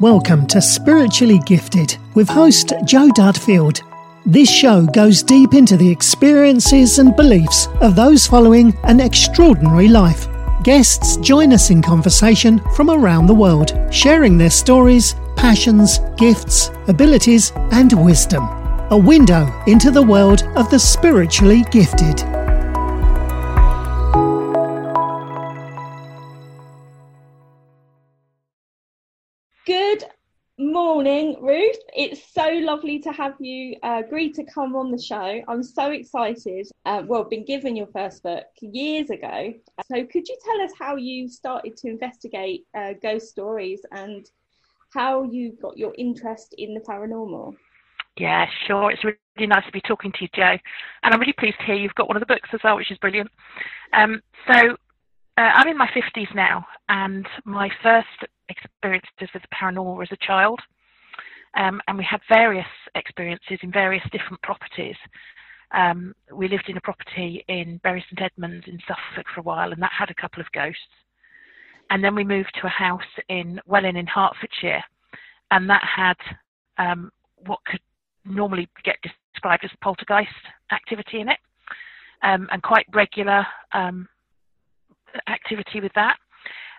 Welcome to Spiritually Gifted with host Jo Dutfield. This show goes deep into the experiences and beliefs of those following an extraordinary life. Guests join us in conversation from around the world, sharing their stories, passions, gifts, abilities, and wisdom. A window into the world of the spiritually gifted. Morning, Ruth. It's so lovely to have you uh, agree to come on the show. I'm so excited. Uh, well, been given your first book years ago. So, could you tell us how you started to investigate uh, ghost stories and how you got your interest in the paranormal? Yeah, sure. It's really nice to be talking to you, Jo. And I'm really pleased to hear you've got one of the books as well, which is brilliant. Um, so, uh, I'm in my 50s now, and my first experiences with the paranormal as a child. Um, and we had various experiences in various different properties. Um, we lived in a property in Bury St Edmunds in Suffolk for a while, and that had a couple of ghosts. And then we moved to a house in Welwyn in Hertfordshire, and that had um, what could normally get described as poltergeist activity in it, um, and quite regular um, activity with that.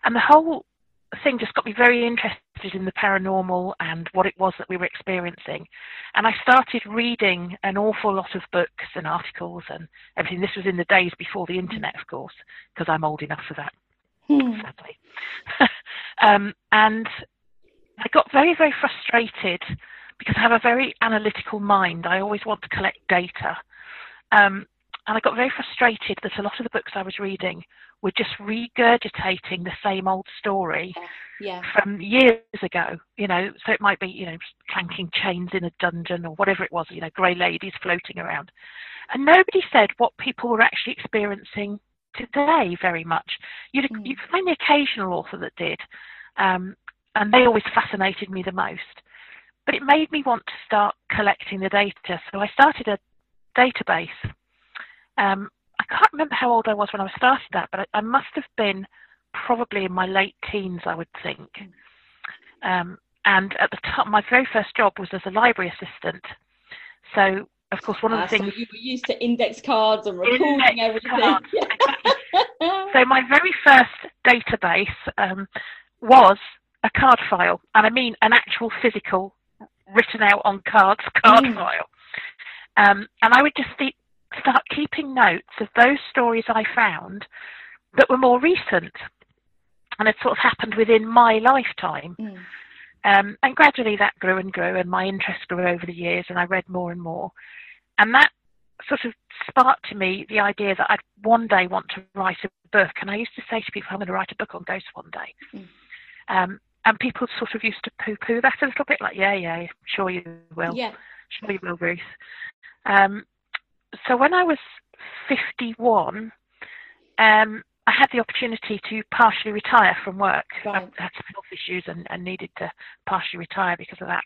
And the whole thing just got me very interested in the paranormal and what it was that we were experiencing. And I started reading an awful lot of books and articles and everything. This was in the days before the internet, of course, because I'm old enough for that, hmm. sadly. um, and I got very, very frustrated because I have a very analytical mind. I always want to collect data. Um, and I got very frustrated that a lot of the books I was reading were just regurgitating the same old story yeah. from years ago. You know, so it might be you know clanking chains in a dungeon or whatever it was. You know, grey ladies floating around, and nobody said what people were actually experiencing today. Very much, you'd mm. you'd find the occasional author that did, um, and they always fascinated me the most. But it made me want to start collecting the data, so I started a database. Um, can't remember how old I was when I started that, but I, I must have been probably in my late teens, I would think. Um, and at the time, my very first job was as a library assistant. So, of course, one of the ah, things so you were used to index cards and recording everything. Cards, so, my very first database um, was a card file, and I mean an actual physical, written out on cards card mm. file. Um, and I would just start keeping notes of those stories I found that were more recent and had sort of happened within my lifetime. Mm. Um, and gradually that grew and grew, and my interest grew over the years, and I read more and more. And that sort of sparked to me the idea that I'd one day want to write a book. And I used to say to people, I'm going to write a book on ghosts one day. Mm. Um, and people sort of used to poo poo that a little bit, like, yeah, yeah, sure you will. Yeah. Sure you will, Ruth. Um, so when I was 51, um, I had the opportunity to partially retire from work. Right. I had some health issues and, and, needed to partially retire because of that.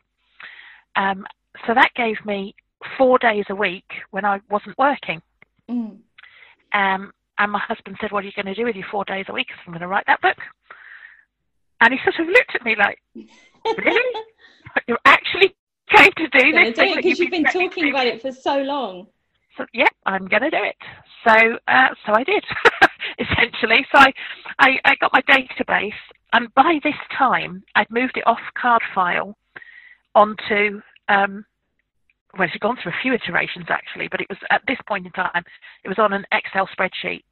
Um, so that gave me four days a week when I wasn't working. Mm. Um, and my husband said, What are you going to do with your four days a week? I'm going to write that book. And he sort of looked at me like, Really? You're actually going to do this? Because you've been talking about it for so long so yeah, I'm going to do it. So, uh, so I did, essentially. So I, I, I, got my database, and by this time, I'd moved it off card file onto, um, well, it had gone through a few iterations actually, but it was at this point in time, it was on an Excel spreadsheet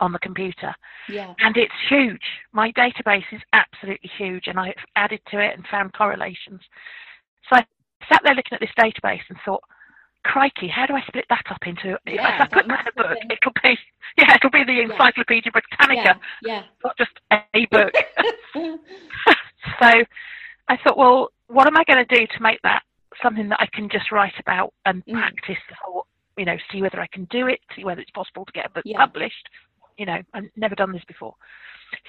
on the computer. Yeah. And it's huge. My database is absolutely huge, and I've added to it and found correlations. So I sat there looking at this database and thought, crikey, how do I split that up into? Yeah, if I put that in a book, it'll be yeah, it'll be the Encyclopedia Britannica, yeah, yeah. not just a book. so I thought, well, what am I going to do to make that something that I can just write about and mm. practice the whole, you know, see whether I can do it, see whether it's possible to get a book yeah. published. You know, I've never done this before.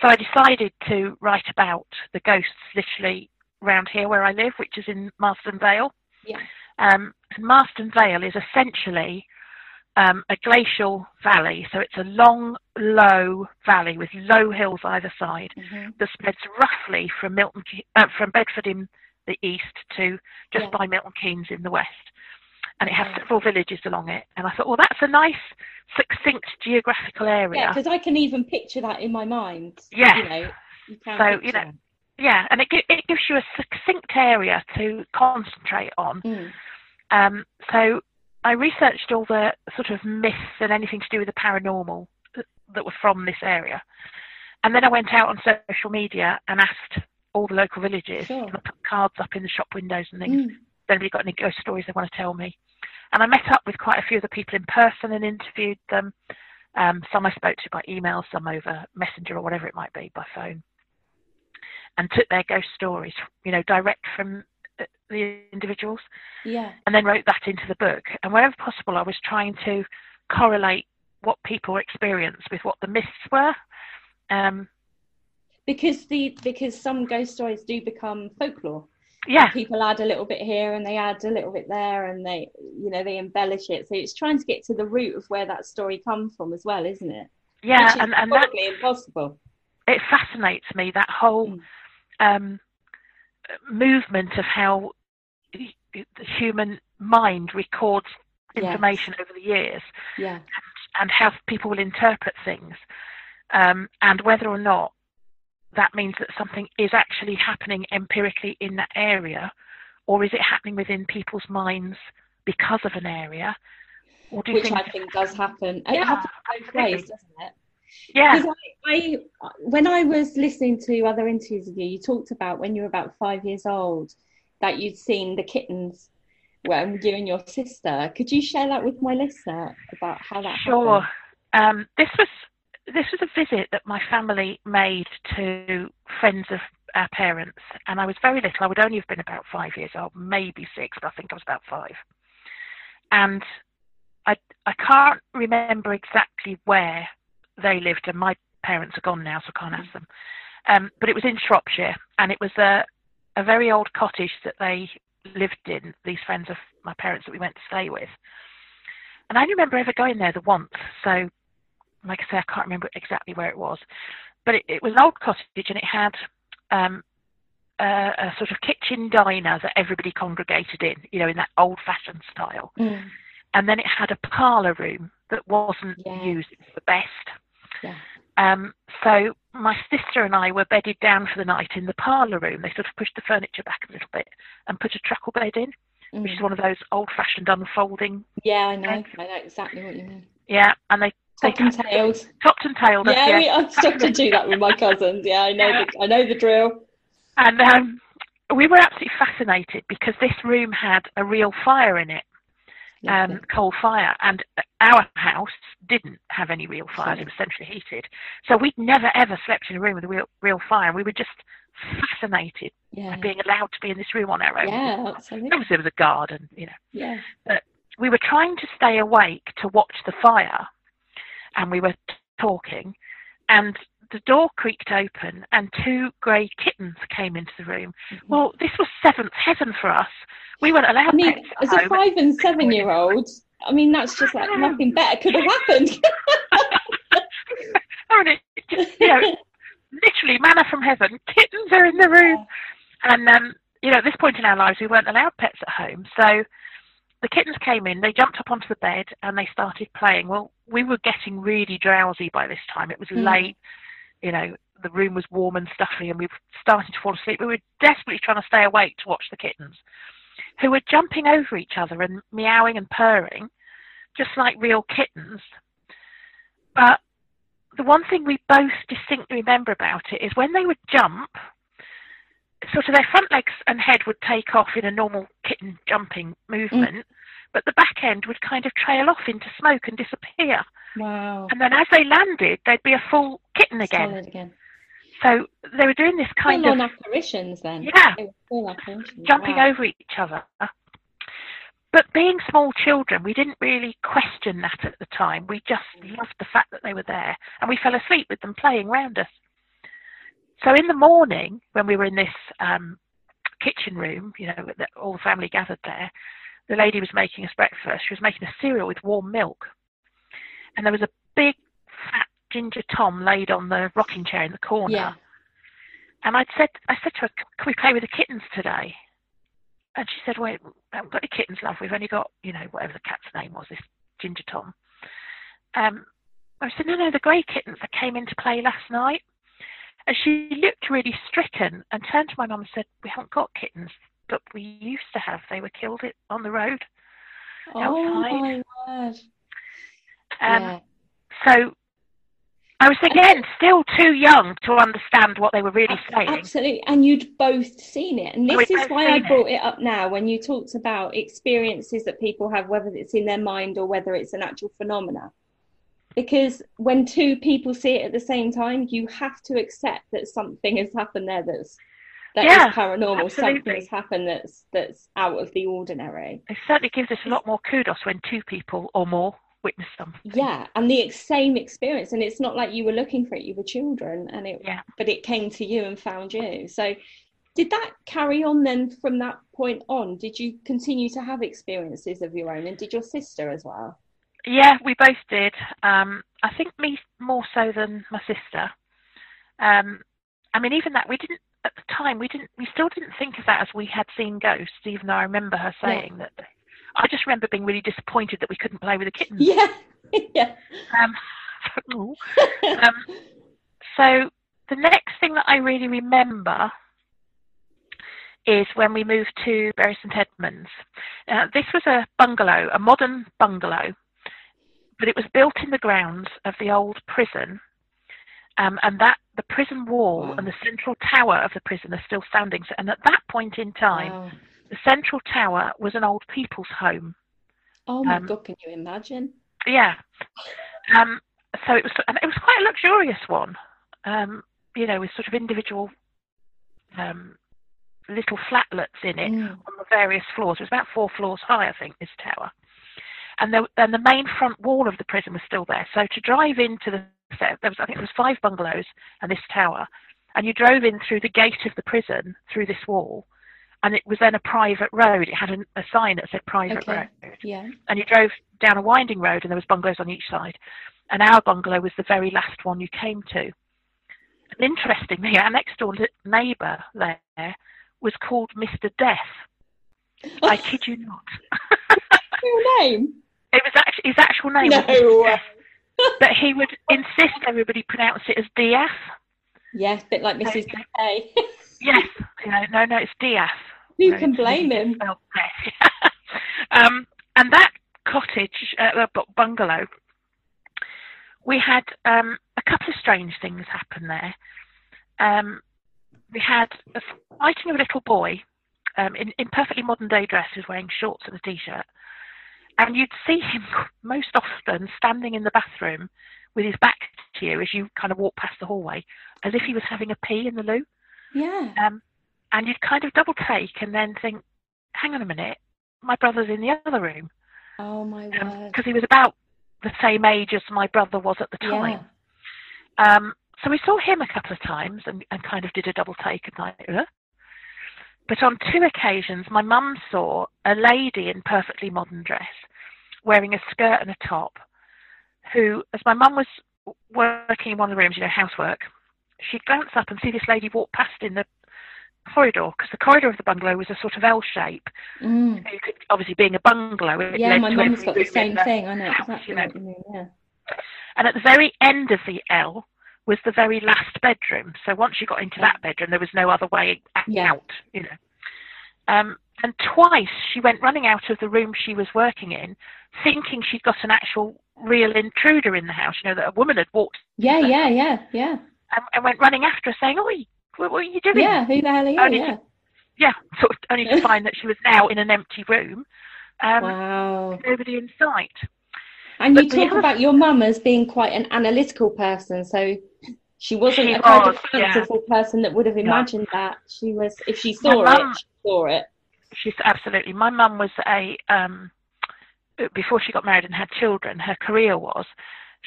So I decided to write about the ghosts literally around here where I live, which is in Marston Vale. Yeah. Um, Marston Vale is essentially um, a glacial valley. So it's a long, low valley with low hills either side Mhm. that spreads roughly from Milton, uh, from Bedford in the east to just Yeah. by Milton Keynes in the west. And it has Okay. several villages along it. And I thought, well, that's a nice, succinct geographical area. Yeah, because I can even picture that in my mind. Yeah. You know, you So, you know, Yeah, and it, it gives you a succinct area to concentrate on. Mm. Um, so I researched all the sort of myths and anything to do with the paranormal that- that were from this area. And then I went out on social media and asked all the local villages Sure. put cards up in the shop windows and things. Mm. Has anybody got any ghost stories they want to tell me? And I met up with quite a few of the people in person and interviewed them. Um, some I spoke to by email, some over Messenger or whatever it might be by phone, and took their ghost stories, you know, direct from the individuals, Yeah. and then wrote that into the book. And wherever possible, I was trying to correlate what people experienced with what the myths were. Um, Because the because some ghost stories do become folklore. yeah, People add a little bit here and they add a little bit there and they you know they embellish it. So it's trying to get to the root of where that story comes from as well, isn't it? yeah, Which and, and that impossible. it fascinates me that whole Mm. Um, movement of how the human mind records Yes. information over the years Yeah. and how people will interpret things um, and whether or not that means that something is actually happening empirically in that area or is it happening within people's minds because of an area or do you Which think I think does happen. It Yeah, happens both ways, doesn't it? Yeah I, I, when I was listening to other interviews with you, you talked about when you were about five years old that you'd seen the kittens, well, you and your sister. Could you share that with my listener about how that Sure. happened? Um, this was this was a visit that my family made to friends of our parents, and I was very little. I would only have been about five years old, maybe six, but I think I was about five. And I I can't remember exactly where they lived, and my parents are gone now, so I can't ask them. Um, but it was in Shropshire, and it was a a very old cottage that they lived in. These friends of my parents that we went to stay with. And I remember ever going there the once. So, like I say, I can't remember exactly where it was. But it, it was an old cottage and it had um, a, a sort of kitchen diner that everybody congregated in, you know, in that old fashioned style. Mm. And then it had a parlour room that wasn't Yeah. used the best. Yeah. Um, so my sister and I were bedded down for the night in the parlour room. They sort of pushed the furniture back a little bit and put a truckle bed in, which Mm. is one of those old-fashioned unfolding. Yeah, I know. I know exactly what you mean. Yeah, and they Top and tailed. topped and tailed us. Yeah, Yeah, we, I've to do that with my cousins. Yeah, I know. Yeah. The, I know the drill. and um, we were absolutely fascinated because this room had a real fire in it, um, coal fire, and our house didn't have any real fires. It was centrally heated, so we'd never ever slept in a room with a real real fire. We were just fascinated yeah, by being allowed to be in this room on our own. yeah, absolutely. Obviously, there was a garden, you know. Yeah, But we were trying to stay awake to watch the fire and we were t- talking and the door creaked open and two grey kittens came into the room. Well, this was seventh heaven for us. We weren't allowed I mean, pets as a five and seven year old, I mean, that's just like nothing better could have happened. I mean, it just, you know, literally manna from heaven. Kittens are in the room. And, um, you know, at this point in our lives, we weren't allowed pets at home. So the kittens came in, they jumped up onto the bed and they started playing. Well, we were getting really drowsy by this time. It was Mm. late, you know, the room was warm and stuffy and we were starting to fall asleep. We were desperately trying to stay awake to watch the kittens, who were jumping over each other and meowing and purring, just like real kittens. But the one thing we both distinctly remember about it is when they would jump, sort of their front legs and head would take off in a normal kitten jumping movement, mm. But the back end would kind of trail off into smoke and disappear. wow. And then as they landed, they'd be a full kitten again. Solid again. So they were doing this kind Full of on apparitions then. Yeah. They were full apparitions. jumping wow. over each other. But being small children, we didn't really question that at the time. We just loved the fact that they were there, and we fell asleep with them playing round us. So in the morning, when we were in this um, kitchen room, you know, all the family gathered there, the lady was making us breakfast. She was making a cereal with warm milk, and there was a big fat ginger Tom laid on the rocking chair in the corner. Yeah. And I'd said, I said to her, "Can we play with the kittens today?" And she said, well, we haven't got any kittens, love. We've only got, you know, whatever the cat's name was, this ginger Tom." Um, I said, "No, no, the grey kittens that came into play last night." And she looked really stricken and turned to my mum and said, "We haven't got kittens, but we used to have. They were killed it on the road." Oh outside. my word. Um, yeah. So I was again still too young to understand what they were really saying. Absolutely, and you'd both seen it, and We'd this is why I seen it. brought it up now. When you talked about experiences that people have, whether it's in their mind or whether it's an actual phenomena, because when two people see it at the same time, you have to accept that something has happened there that's that is Yeah, paranormal. absolutely. Something's happened that's that's out of the ordinary. It certainly gives us a lot more kudos when two people or more witness something. Yeah, and the same experience, and it's not like you were looking for it; you were children, and it Yeah. but it came to you and found you. So, did that carry on then from that point on? Did you continue to have experiences of your own, and did your sister as well? Yeah, we both did. Um, I think me more so than my sister. Um, I mean, even that we didn't at the time. We didn't. We still didn't think of that as we had seen ghosts. Even though I remember her Yeah. saying that. I just remember being really disappointed that we couldn't play with the kittens. Yeah, yeah. Um, um, so the next thing that I really remember is when we moved to Bury St Edmunds. Uh, this was a bungalow, a modern bungalow, but it was built in the grounds of the old prison. Um, and that the prison wall Wow. and the central tower of the prison are still standing. So, and at that point in time, Wow. the central tower was an old people's home. Oh my um, god, can you imagine? Yeah. Um, so it was, and it was quite a luxurious one. Um, you know, with sort of individual um, little flatlets in it Mm. on the various floors. It was about four floors high, I think, this tower. And the, and the main front wall of the prison was still there. So to drive into the there was, I think, there was five bungalows and this tower, and you drove in through the gate of the prison through this wall, and it was then a private road. It had a, a sign that said private Okay. road Yeah. and you drove down a winding road and there was bungalows on each side and our bungalow was the very last one you came to and interestingly our next door neighbour there was called mr death i kid you not Your name? it was actually his actual name No was Mr. way. Death, but he would insist everybody pronounce it as diaz Yeah, a bit like Mrs. Okay. K. yes you know no no it's DF. Who No, can blame him? um, and that cottage, uh, uh, bungalow, we had um, a couple of strange things happen there. Um, we had a sighting of a little boy um, in, in perfectly modern day dress, who's wearing shorts and a t-shirt, and you'd see him most often standing in the bathroom with his back to you as you kind of walk past the hallway, as if he was having a pee in the loo. Yeah. Um, and you'd kind of double take and then think, hang on a minute, my brother's in the other room. Oh my word. Because he was about the same age as my brother was at the Yeah. time. Um, so we saw him a couple of times and, and kind of did a double take and like, "Huh?" But on two occasions, my mum saw a lady in perfectly modern dress wearing a skirt and a top who, as my mum was working in one of the rooms, you know, housework, she'd glance up and see this lady walk past in the corridor because the corridor of the bungalow was a sort of L shape. Mm. You could, obviously, being a bungalow, it Yeah, my mum's got the same thing. I know house, exactly you know. mean. Yeah. And at the very end of the L was the very last bedroom. So once you got into that bedroom, there was no other way Yeah. out, you know. Um, and twice she went running out of the room she was working in, thinking she'd got an actual real intruder in the house. You know that a woman had walked Yeah, yeah, yeah, yeah. and, and went running after her, saying, "Oi, what, what are you doing?" Yeah, who the hell are you? Only Yeah. yeah, sort of only to find that she was now in an empty room, um, Wow. nobody in sight. And but you talk other- about your mum as being quite an analytical person, so she wasn't She a kind was, of yeah. person that would have No. imagined that. She was, if she My saw mum- it, she saw it. She's absolutely. My mum was a um, before she got married and had children. Her career was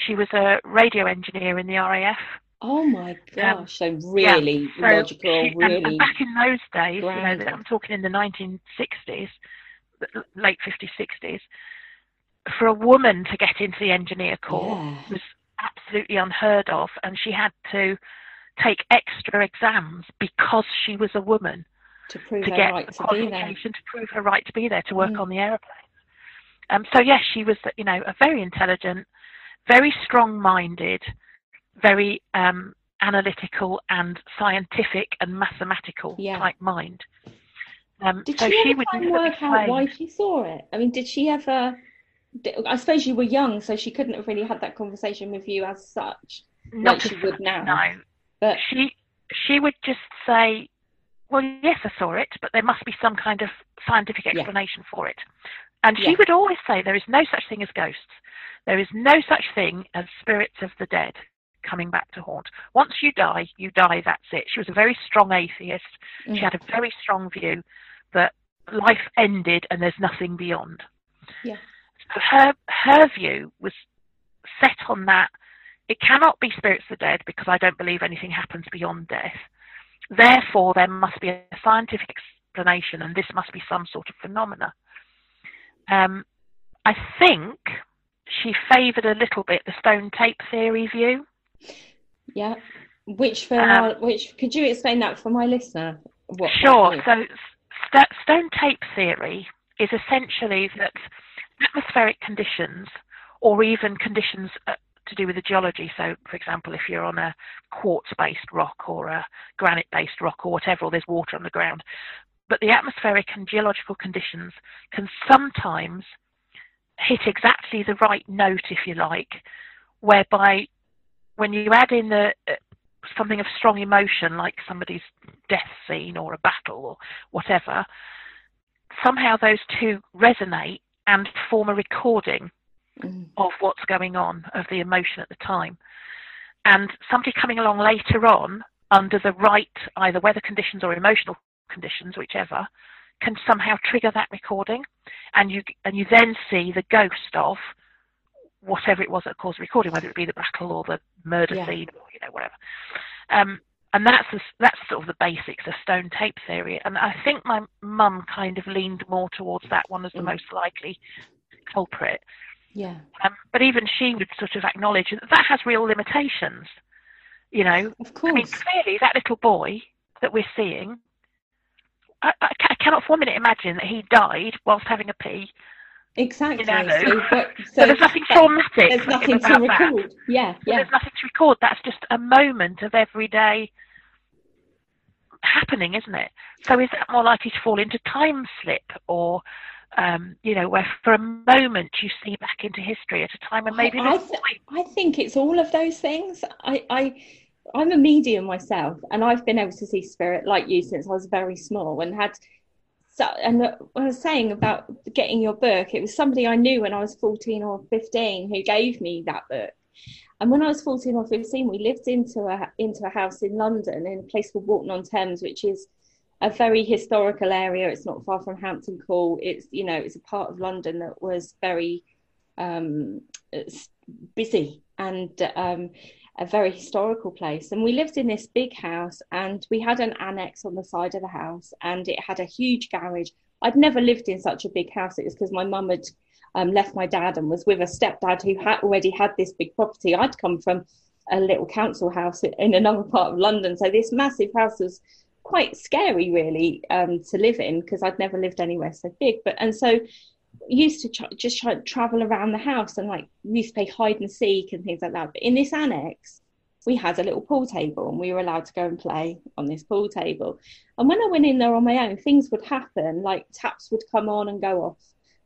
she was a radio engineer in the RAF. Oh my Um, gosh! so really So logical, she- really. and back in those days, you know. I'm talking in the 1960s, late 50s, 60s. for a woman to get into the engineer corps Yeah. was absolutely unheard of, and she had to take extra exams because she was a woman To prove to her get right the to be there. qualification to prove her right to be there to work Mm. on the aeroplane. Um, so yes, she was, you know, a very intelligent, very strong-minded, very um, analytical and scientific and mathematical Yeah. type mind. Um, Did so she, she ever would try and never work out why she saw it? I mean, did she ever? I suppose you were young, so she couldn't have really had that conversation with you as such, Not like she would now. No, But she she would just say, "Well, yes, I saw it, but there must be some kind of scientific Yeah. explanation for it." And she Yeah. would always say, "There is no such thing as ghosts. There is no such thing as spirits of the dead coming back to haunt. Once you die, you die. That's it." She was a very strong atheist. She Mm. had a very strong view that life ended and there's nothing beyond. Yeah. So her her view was set on that it cannot be spirits of the dead because I don't believe anything happens beyond death. Therefore, there must be a scientific explanation, and this must be some sort of phenomena. Um, I think she favoured a little bit the stone tape theory view. yeah, which for Um, which could you explain that for my listener? What Sure. So, st- stone tape theory is essentially that atmospheric conditions, or even conditions uh, to do with the geology. So, for example, if you're on a quartz-based rock or a granite-based rock or whatever, or there's water on the ground, but the atmospheric and geological conditions can sometimes hit exactly the right note, if you like, whereby when you add in the uh, something of strong emotion, like somebody's death scene or a battle or whatever, somehow those two resonate and form a recording Mm. of what's going on, of the emotion at the time. And somebody coming along later on, under the right either weather conditions or emotional conditions, whichever, can somehow trigger that recording, and you and you then see the ghost of whatever it was that caused the recording, whether it be the battle or the murder Yeah. scene or you know whatever. Um, and that's the, that's sort of the basics of stone tape theory. And I think my mum kind of leaned more towards that one as the Mm. most likely culprit. Yeah, Um, but even she would sort of acknowledge that that has real limitations. You know, of course. I mean, clearly that little boy that we're seeing, I, I, I cannot for a minute imagine that he died whilst having a pee. Exactly. You know, So, but, So, so there's nothing traumatic there's nothing to about that. record. Yeah, yeah, There's nothing to record. That's just a moment of everyday happening, isn't it? So is that more likely to fall into time slip or, um, you know, where for a moment you see back into history at a time when maybe I, I, th- I think it's all of those things. I, I, I'm a medium myself, and I've been able to see spirit like you since I was very small, and had. So, and I was saying about getting your book, it was somebody I knew when I was 14 or 15 who gave me that book. And when I was 14 or 15, we lived into a into a house in London in a place called Walton on Thames, which is a very historical area. It's not far from Hampton Court. It's you know it's a part of London that was very um, busy and um, a very historical place. And we lived in this big house, and we had an annex on the side of the house, and it had a huge garage. I'd never lived in such a big house. It was because my mum had um, left my dad and was with a stepdad who had already had this big property. I'd come from a little council house in another part of London, so this massive house was quite scary, really, um, to live in because I'd never lived anywhere so big. But and so used to try, just try travel around the house and like we used to play hide and seek and things like that. But in this annex, we had a little pool table and we were allowed to go and play on this pool table. And when I went in there on my own, things would happen like taps would come on and go off,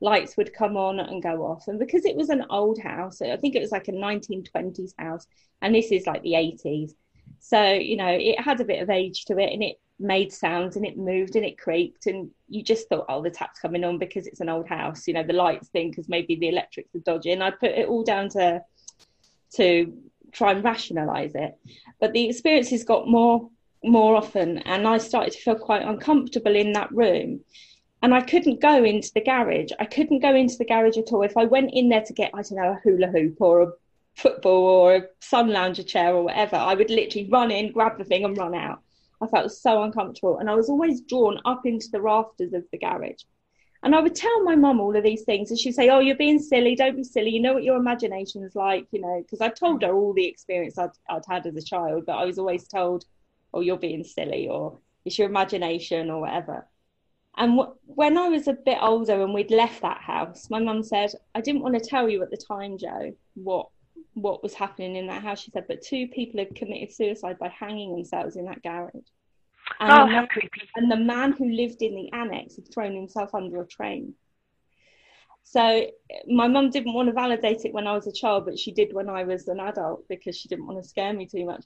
lights would come on and go off. And because it was an old house, I think it was like a 1920s house, and this is like the 80s. So, you know, it had a bit of age to it and it made sounds and it moved and it creaked. And you just thought, oh, the tap's coming on because it's an old house, you know, the lights thing, because maybe the electrics are dodgy. And I put it all down to, to try and rationalize it. But the experiences got more, more often. And I started to feel quite uncomfortable in that room. And I couldn't go into the garage. I couldn't go into the garage at all. If I went in there to get, I don't know, a hula hoop or a football or a sun lounger chair or whatever, I would literally run in, grab the thing, and run out. I felt so uncomfortable, and I was always drawn up into the rafters of the garage. And I would tell my mum all of these things, and she'd say, "Oh, you're being silly. Don't be silly. You know what your imagination's like, you know." Because I told her all the experience I'd, I'd had as a child, but I was always told, "Oh, you're being silly," or "It's your imagination," or whatever. And w- when I was a bit older and we'd left that house, my mum said, "I didn't want to tell you at the time, Jo, what what was happening in that house." She said, "But two people had committed suicide by hanging themselves in that garage." And oh, how creepy. And the man who lived in the annex had thrown himself under a train. So my mum didn't want to validate it when I was a child, but she did when I was an adult because she didn't want to scare me too much.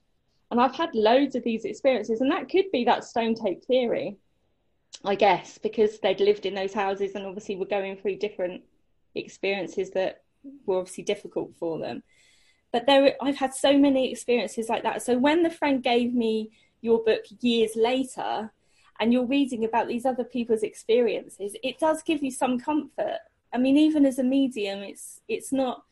And I've had loads of these experiences, and that could be that stone tape theory, I guess, because they'd lived in those houses and obviously were going through different experiences that were obviously difficult for them. But there, I've had so many experiences like that. So when the friend gave me your book years later and you're reading about these other people's experiences, it does give you some comfort. I mean, even as a medium, it's it's not.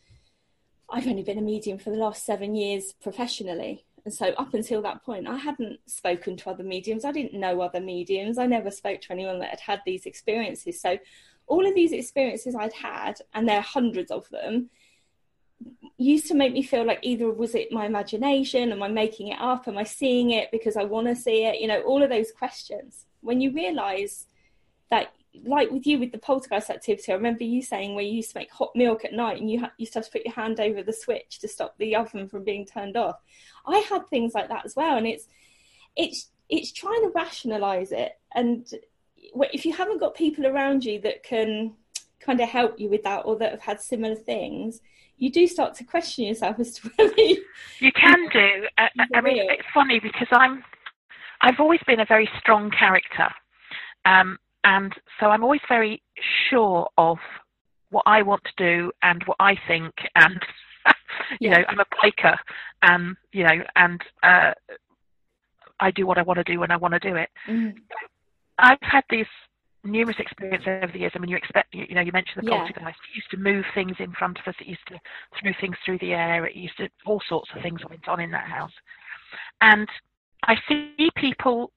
I've only been a medium for the last seven years professionally, and so up until that point, I hadn't spoken to other mediums. I didn't know other mediums. I never spoke to anyone that had had these experiences. So, all of these experiences I'd had, and there are hundreds of them, used to make me feel like either was it my imagination am i making it up am i seeing it because i want to see it you know all of those questions. When you realize that like with you with the poltergeist activity i remember you saying where you used to make hot milk at night and you ha- used to have to put your hand over the switch to stop the oven from being turned off. I had things like that as well and it's it's it's trying to rationalize it and if you haven't got people around you that can kind of help you with that or that have had similar things you do start to question yourself as to whether you, you can do. I, I mean, it's funny because I'm I've always been a very strong character, um, and so I'm always very sure of what I want to do and what I think, and you yeah. know, I'm a biker, and you know, and uh, I do what I want to do when I want to do it. Mm. I've had these numerous experience over the years. I mean, you expect, you know, you mentioned the yeah. poltergeist. It used to move things in front of us. It used to throw things through the air. It used to all sorts of things went on in that house. And I see people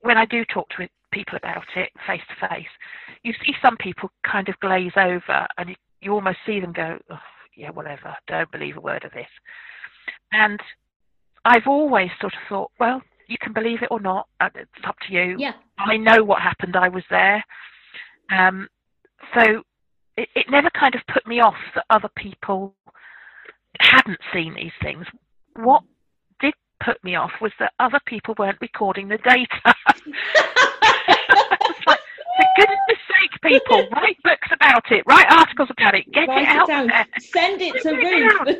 when I do talk to people about it face to face. You see some people kind of glaze over, and you, you almost see them go, oh, "Yeah, whatever. Don't believe a word of this." And I've always sort of thought, well, you can believe it or not. Uh, it's up to you. Yeah. I know what happened. I was there. Um, so it, it never kind of put me off that other people hadn't seen these things. What did put me off was that other people weren't recording the data. like, for goodness sake, people, write books about it, write articles about it, get write it out it there. Send it to Ruth.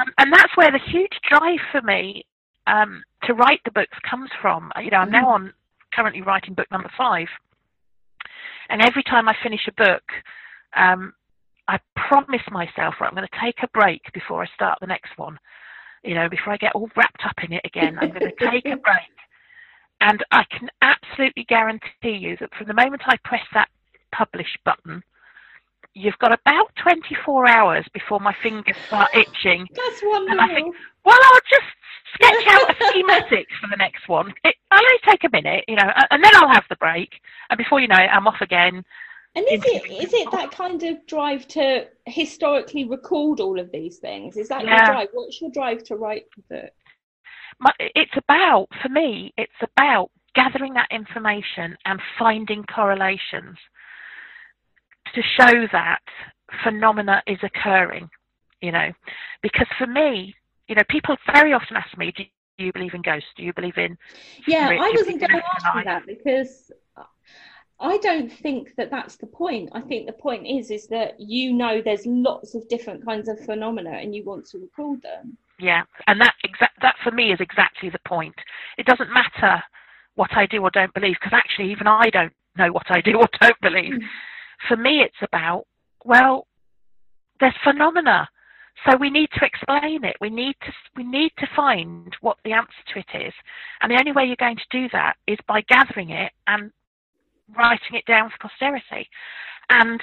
um, and that's where the huge drive for me um, to write the books comes from. You know, I'm now mm-hmm. on currently writing book number five, and every time I finish a book, um, I promise myself, right, I'm going to take a break before I start the next one. You know, before I get all wrapped up in it again, I'm going to take a break. And I can absolutely guarantee you that from the moment I press that publish button, you've got about 24 hours before my fingers start itching. That's wonderful. And I think, well, I'll just sketch out a schematic for the next one. It, I'll only take a minute, you know, and then I'll have the break. And before you know it, I'm off again. And is it is it that kind of drive to historically record all of these things? Is that yeah. your drive? What's your drive to write the book? My, it's about, for me, it's about gathering that information and finding correlations to show that phenomena is occurring, you know. Because for me, you know, people very often ask me, do you believe in ghosts? Do you believe in. Yeah, I wasn't going to ask you that because I don't think that that's the point. I think the point is is that you know there's lots of different kinds of phenomena and you want to record them. Yeah, and that exact that for me is exactly the point. It doesn't matter what I do or don't believe because actually even I don't know what I do or don't believe. Mm. For me, it's about well, there's phenomena so we need to explain it. We need to we need to find what the answer to it is, and the only way you're going to do that is by gathering it and writing it down for posterity, and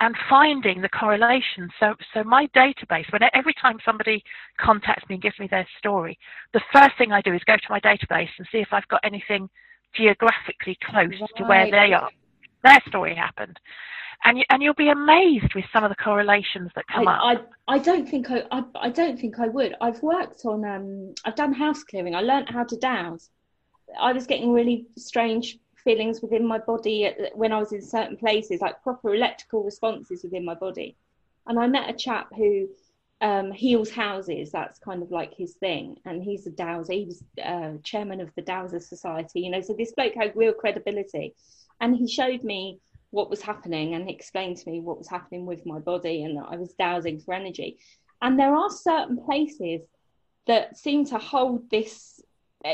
and finding the correlation. So so my database. When every time somebody contacts me and gives me their story, the first thing I do is go to my database and see if I've got anything geographically close right. to where they are. Their story happened. And, you, and you'll be amazed with some of the correlations that come I, up. I, I don't think I, I, I don't think I would. I've worked on um I've done house clearing. I learned how to dowse. I was getting really strange feelings within my body at, when I was in certain places, like proper electrical responses within my body. And I met a chap who um, heals houses. That's kind of like his thing. And he's a dowser. He was uh, chairman of the Dowser Society. You know, so this bloke had real credibility. And he showed me what was happening and explained to me what was happening with my body and that I was dowsing for energy. And there are certain places that seem to hold this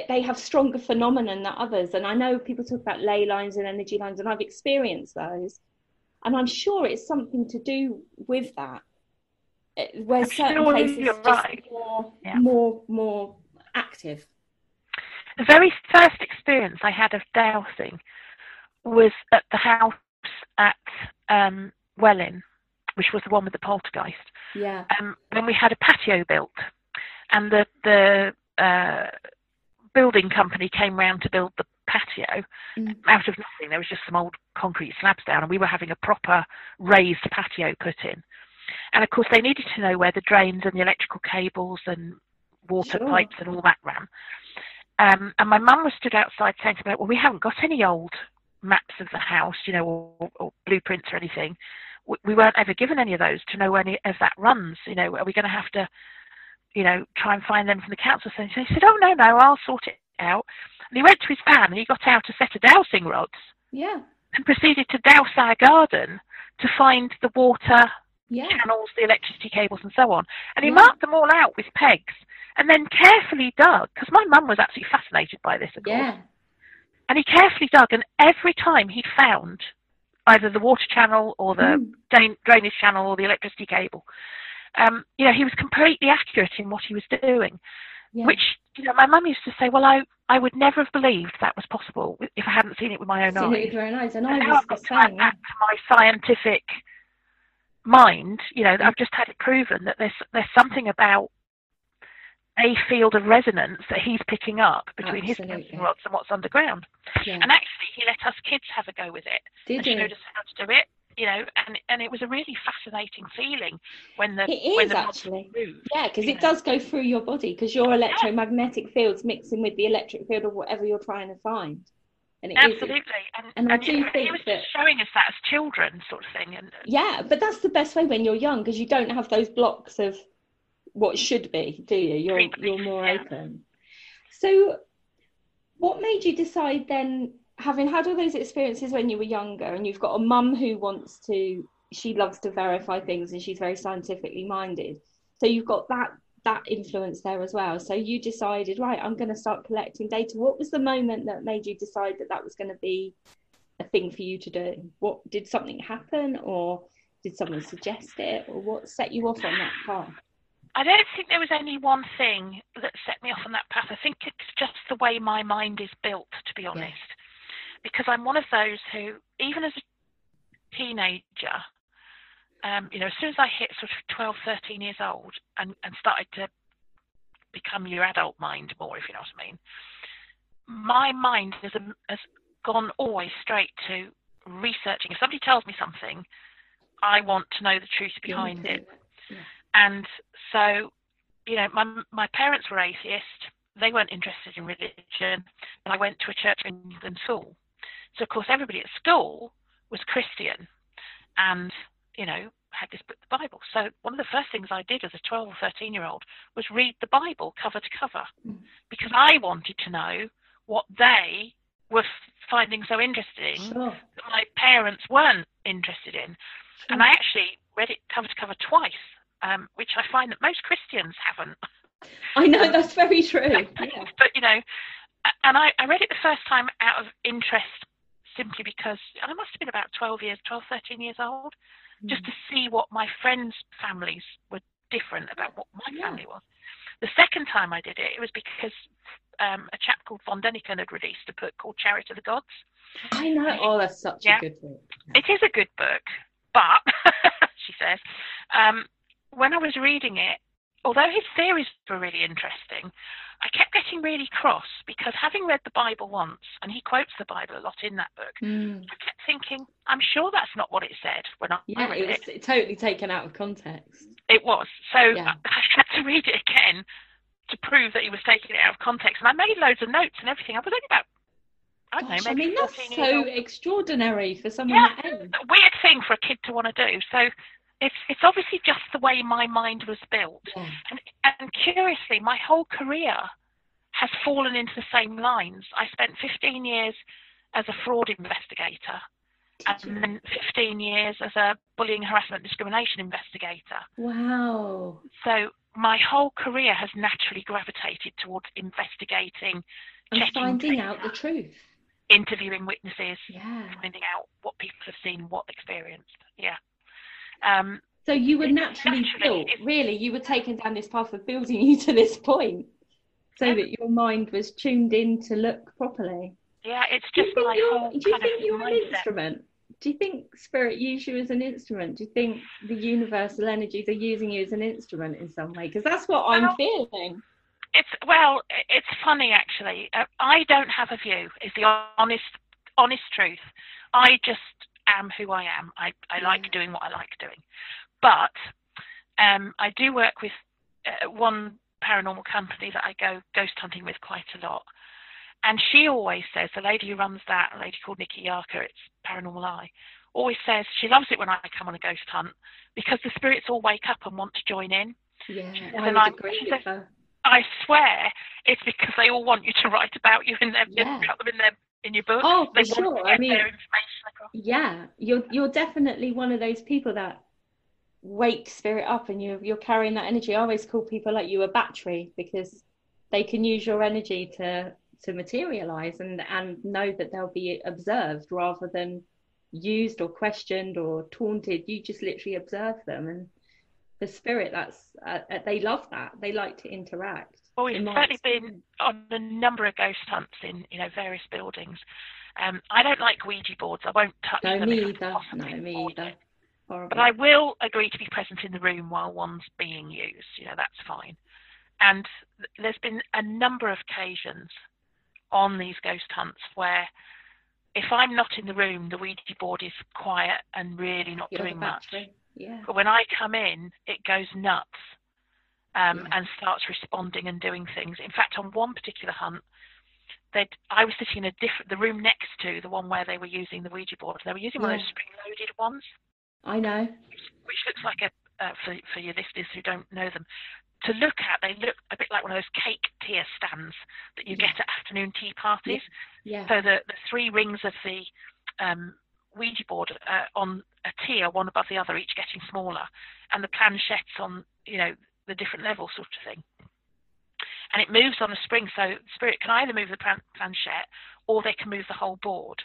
they have stronger phenomenon than others. And I know people talk about ley lines and energy lines, and I've experienced those. And I'm sure it's something to do with that, eh, where I'm certain sure places just right. more, Yeah. more, more active. The very first experience I had of dowsing was at the house at um, Welwyn, which was the one with the poltergeist. Yeah, um, when we had a patio built, and the the uh, building company came round to build the patio Mm. out of nothing. There was just some old concrete slabs down, and we were having a proper raised patio put in. And of course, they needed to know where the drains and the electrical cables and water Sure. pipes and all that ran. Um, and my mum was stood outside saying to me, "Well, we haven't got any old maps of the house, you know, or, or blueprints or anything. We, we weren't ever given any of those to know where any of that runs. You know, are we going to have to, you know, try and find them from the council?" So he said, "Oh no, no, I'll sort it out." And he went to his van and he got out a set of dowsing rods yeah, and proceeded to dowse our garden to find the water yeah. channels, the electricity cables, and so on. And he Yeah. marked them all out with pegs and then carefully dug, because my mum was absolutely fascinated by this, of course. And he carefully dug, and every time he'd found either the water channel or the Mm. drainage channel or the electricity cable, um, you know, he was completely accurate in what he was doing. yeah. Which, you know, my mum used to say, well, I, I would never have believed that was possible if I hadn't seen it with my own Seen eyes. it with your own eyes, and And I was I've the got to same. that to my scientific mind. You know, I've just had it proven that there's there's something about a field of resonance that he's picking up between his Absolutely. rods and what's underground. Yeah. And actually, he let us kids have a go with it Did and you? showed us how to do it. You know, and and it was a really fascinating feeling when the It when is the actually. moved. Yeah, because it know. does go through your body because your electromagnetic field's mixing with the electric field of whatever you're trying to find. And it Absolutely, and, and I and do you know, he think was that- just showing us that as children, sort of thing. And yeah, but that's the best way when you're young because you don't have those blocks of what should be, do you? You're you're more yeah. open. So, what made you decide then, having had all those experiences when you were younger, and you've got a mum who wants to, she loves to verify things, and she's very scientifically minded. So you've got that that influence there as well. So you decided, right, I'm going to start collecting data. What was the moment that made you decide that that was going to be a thing for you to do? What did something happen, or did someone suggest it, or what set you off on that path? I don't think there was any one thing that set me off on that path. I think it's just the way my mind is built, to be honest. Because I'm one of those who, even as a teenager, um, you know, as soon as I hit sort of 12, 13 years old and, and started to become your adult mind more, if you know what I mean, my mind has, um, has gone always straight to researching. If somebody tells me something, I want to know the truth behind it and so you know my my parents were atheist. They weren't interested in religion. And i went to a church in england school. So of course everybody at school was christian and you know had this book the bible. So one of the first things i did as a 12 or 13 year old was read the bible cover to cover Mm. because i wanted to know what they were finding so interesting Sure. that my parents weren't interested in. And I actually read it cover to cover twice, um, which I find that most Christians haven't. I know that's very true. Yeah. but you know, and I, I read it the first time out of interest, simply because I must have been about 12 years, 12, 13 years old, just to see what my friends' families were different about what my Yeah. family was. The second time I did it, it was because um, a chap called Von Däniken had released a book called Chariot of the Gods. I know. Oh, that's such Yeah. a good book. It is a good book, but she says, um, when I was reading it, although his theories were really interesting, I kept getting really cross because having read the Bible once, and he quotes the Bible a lot in that book, mm. I kept thinking, I'm sure that's not what it said when I yeah, read it was it. totally taken out of context. It was. So Yeah. I had to read it again to prove that he was taking it out of context. And I made loads of notes and everything. I was only about, I don't Gosh, know, I mean, that's so extraordinary for someone Yeah. that age. weird thing for a kid to want to do. So it's it's obviously just the way my mind was built. Yeah. And, and curiously, my whole career has fallen into the same lines. I spent 15 years as a fraud investigator, and then 15 years as a bullying, harassment, discrimination investigator. Wow. So my whole career has naturally gravitated towards investigating, And Checking finding data. out the truth. interviewing witnesses, Yeah. finding out what people have seen, what experienced. Yeah. Um, So you were naturally naturally- built, really, you were taken down this path of building you to this point so that your mind was tuned in to look properly. yeah, it's Do you just think you're, do you think you're an instrument? Do you think spirit used you as an instrument? Do you think the universal energies are using you as an instrument in some way? Because that's what I'm feeling. It's well, it's funny actually. Uh, I don't have a view. Is the honest, honest truth. I just am who I am. I, I like doing what I like doing, but um, I do work with uh, one paranormal company that I go ghost hunting with quite a lot, and she always says the lady who runs that, a lady called Nikki Yarker, it's Paranormal Eye, always says she loves it when I come on a ghost hunt because the spirits all wake up and want to join in. Yeah, says, I and would I'm- agree with says- her. I swear it's because they all want you to write about you in their Yeah. put them in their in your book. Oh, for sure. I mean, across. Yeah, you're you're definitely one of those people that wake spirit up and you're you're carrying that energy. I always call people like you a battery because they can use your energy to to materialize and and know that they'll be observed rather than used or questioned or taunted. You just literally observe them and the spirit that's uh, uh, they love that. They like to interact. Well, we've certainly been on a number of ghost hunts in you know various buildings. Um, I don't like Ouija boards. I won't touch No, them. me if I can either. No, me either. Horrible. But I will agree to be present in the room while one's being used. You know, that's fine. And th- there's been a number of occasions on these ghost hunts where if I'm not in the room, the Ouija board is quiet and really not You're doing much. Yeah. But when I come in, it goes nuts um, Yeah. and starts responding and doing things. In fact, on one particular hunt, they'd, I was sitting in a different, the room next to the one where they were using the Ouija board. They were using one of those spring-loaded ones I know. which looks like a uh, for for your listeners who don't know them to look at they look a bit like one of those cake tier stands that you Yeah. get at afternoon tea parties Yeah. so the the three rings of the um, Ouija board uh, on a tier one above the other each getting smaller and the planchettes on you know the different levels sort of thing and it moves on a spring so spirit can either move the plan- planchette or they can move the whole board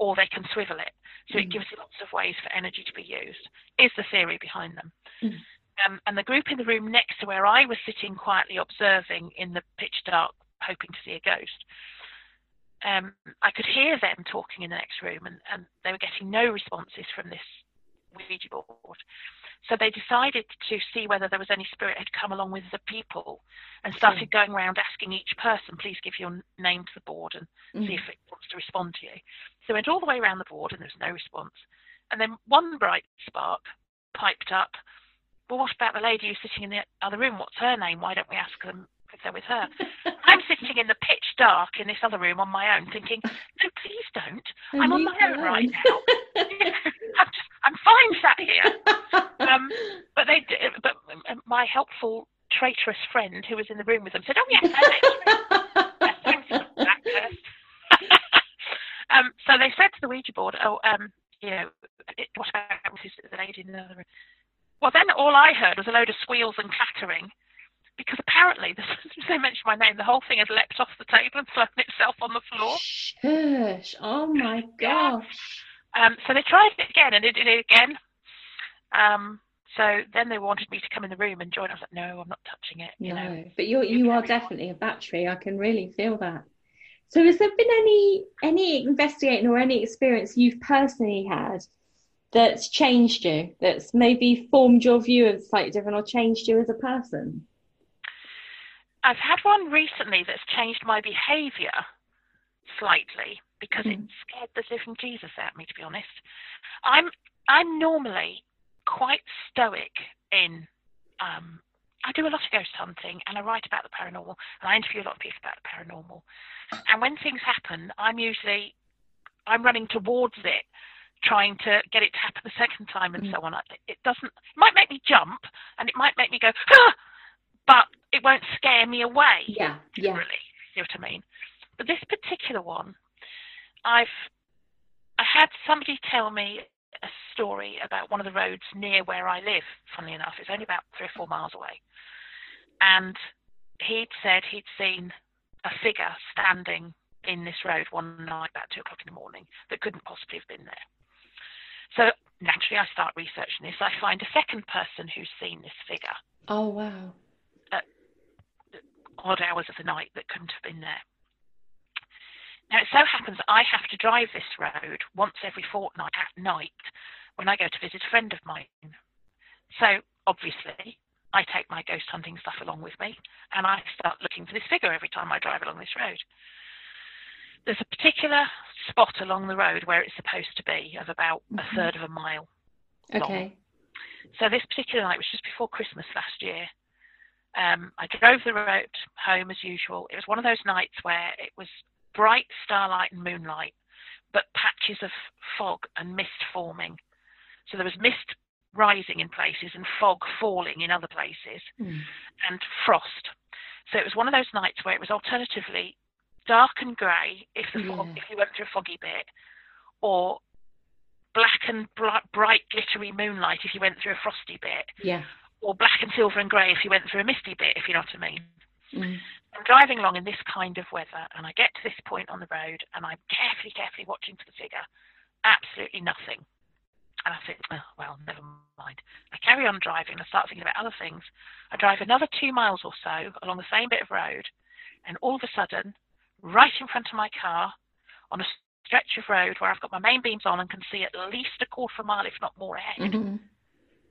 or they can swivel it so it Mm. gives you lots of ways for energy to be used is the theory behind them Mm. um, and the group in the room next to where I was sitting quietly observing in the pitch dark, hoping to see a ghost, um, I could hear them talking in the next room, and, and they were getting no responses from this Ouija board. So they decided to see whether there was any spirit had come along with the people, and started going around asking each person, "Please give your name to the board and see Mm. if it wants to respond to you." So went all the way around the board, and there was no response. And then one bright spark piped up. Well, what about the lady who's sitting in the other room? What's her name? Why don't we ask them if they're with her? I'm sitting in the pitch dark in this other room on my own, thinking, "No, please don't. I'm on my own right now. I'm fine sat here." Um, But they, but my helpful traitorous friend who was in the room with them said, "Oh yes, her name's Yes, thanks for that, Kirst." um, so they said to the Ouija board, "Oh, um, you know, it, what about the lady in the other room?" Well, then all I heard was a load of squeals and clattering, because apparently, as they mentioned my name, the whole thing had leapt off the table and thrown itself on the floor. Shush. Oh my gosh. Um, so they tried it again and they did it again. Um, so then they wanted me to come in the room and join. I was like, no, I'm not touching it. You No, know, but you're you you are definitely a battery. I can really feel that. So has there been any any investigating or any experience you've personally had that's changed you, that's maybe formed your view of slightly different or changed you as a person? I've had one recently that's changed my behaviour slightly because mm. it scared the living Jesus out of me. To be honest, I'm I'm normally quite stoic in. Um, I do a lot of ghost hunting and I write about the paranormal and I interview a lot of people about the paranormal. And when things happen, I'm usually I'm running towards it, trying to get it to happen the second time and mm. so on. It doesn't. It might make me jump and it might make me go, ah! but it won't scare me away. Yeah, yeah. Really, you know what I mean? But this particular one, I've I had somebody tell me a story about one of the roads near where I live. Funnily enough, it's only about three or four miles away, and he'd said he'd seen a figure standing in this road one night about two o'clock in the morning that couldn't possibly have been there. So naturally, I start researching this. I find a second person who's seen this figure. Oh wow! At odd hours of the night that couldn't have been there. Now, it so happens I have to drive this road once every fortnight at night when I go to visit a friend of mine. So, obviously, I take my ghost hunting stuff along with me and I start looking for this figure every time I drive along this road. There's a particular spot along the road where it's supposed to be of about mm-hmm. a third of a mile. Long. Okay. So, this particular night was just before Christmas last year. Um, I drove the road home as usual. It was one of those nights where it was bright starlight and moonlight, but patches of fog and mist forming. So there was mist rising in places and fog falling in other places, mm. and frost. So it was one of those nights where it was alternatively dark and grey if the yeah. fog, if you went through a foggy bit, or black and bright glittery moonlight if you went through a frosty bit. Yeah. Or black and silver and grey if you went through a misty bit, if you know what I mean. Mm. I'm driving along in this kind of weather, and I get to this point on the road, and I'm carefully, carefully watching for the figure. Absolutely nothing. And I think, oh, well, never mind. I carry on driving. I start thinking about other things. I drive another two miles or so along the same bit of road, and all of a sudden, right in front of my car, on a stretch of road where I've got my main beams on and can see at least a quarter of a mile, if not more, ahead. Mm-hmm.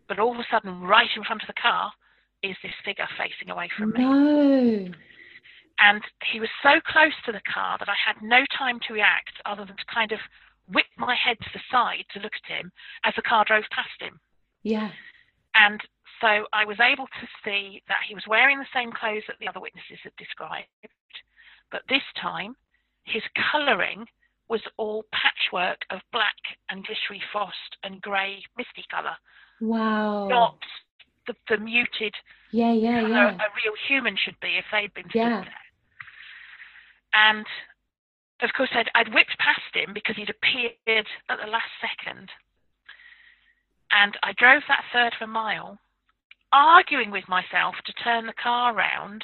But all of a sudden, right in front of the car, is this figure facing away from me. And he was so close to the car that I had no time to react other than to kind of whip my head to the side to look at him as the car drove past him. Yeah. And so I was able to see that he was wearing the same clothes that the other witnesses had described, but this time his colouring was all patchwork of black and glittery frost and grey misty colour. Wow. Not the, the muted yeah, yeah, yeah. a real human should be if they'd been yeah. there. And of course, I'd, I'd whipped past him because he'd appeared at the last second. And I drove that third of a mile, arguing with myself to turn the car around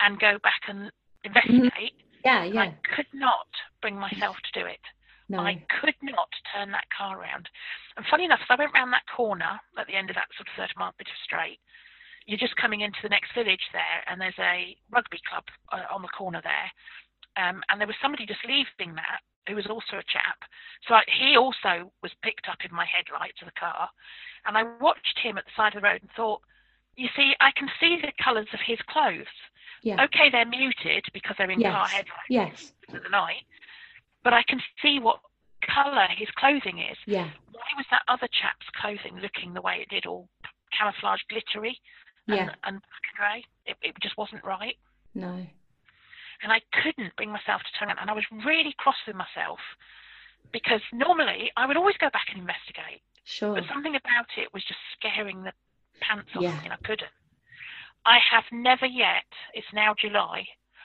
and go back and investigate. Mm-hmm. Yeah, yeah. I could not bring myself to do it. No. I could not turn that car around. And funny enough, as I went round that corner at the end of that sort of third mile bit of straight, you're just coming into the next village there, and there's a rugby club uh, on the corner there. Um, and there was somebody just leaving that who was also a chap. So I, he also was picked up in my headlights of the car. And I watched him at the side of the road and thought, you see, I can see the colours of his clothes. Yeah. Okay, they're muted because they're in yes. car headlights yes. at the night, but I can see what colour his clothing is. Yeah. Why was that other chap's clothing looking the way it did, all camouflage glittery? and, yeah. and grey. It, it just wasn't right. No. And I couldn't bring myself to turn around. And I was really cross with myself because normally I would always go back and investigate. Sure. But something about it was just scaring the pants off yeah. me and I couldn't. I have never yet, it's now July,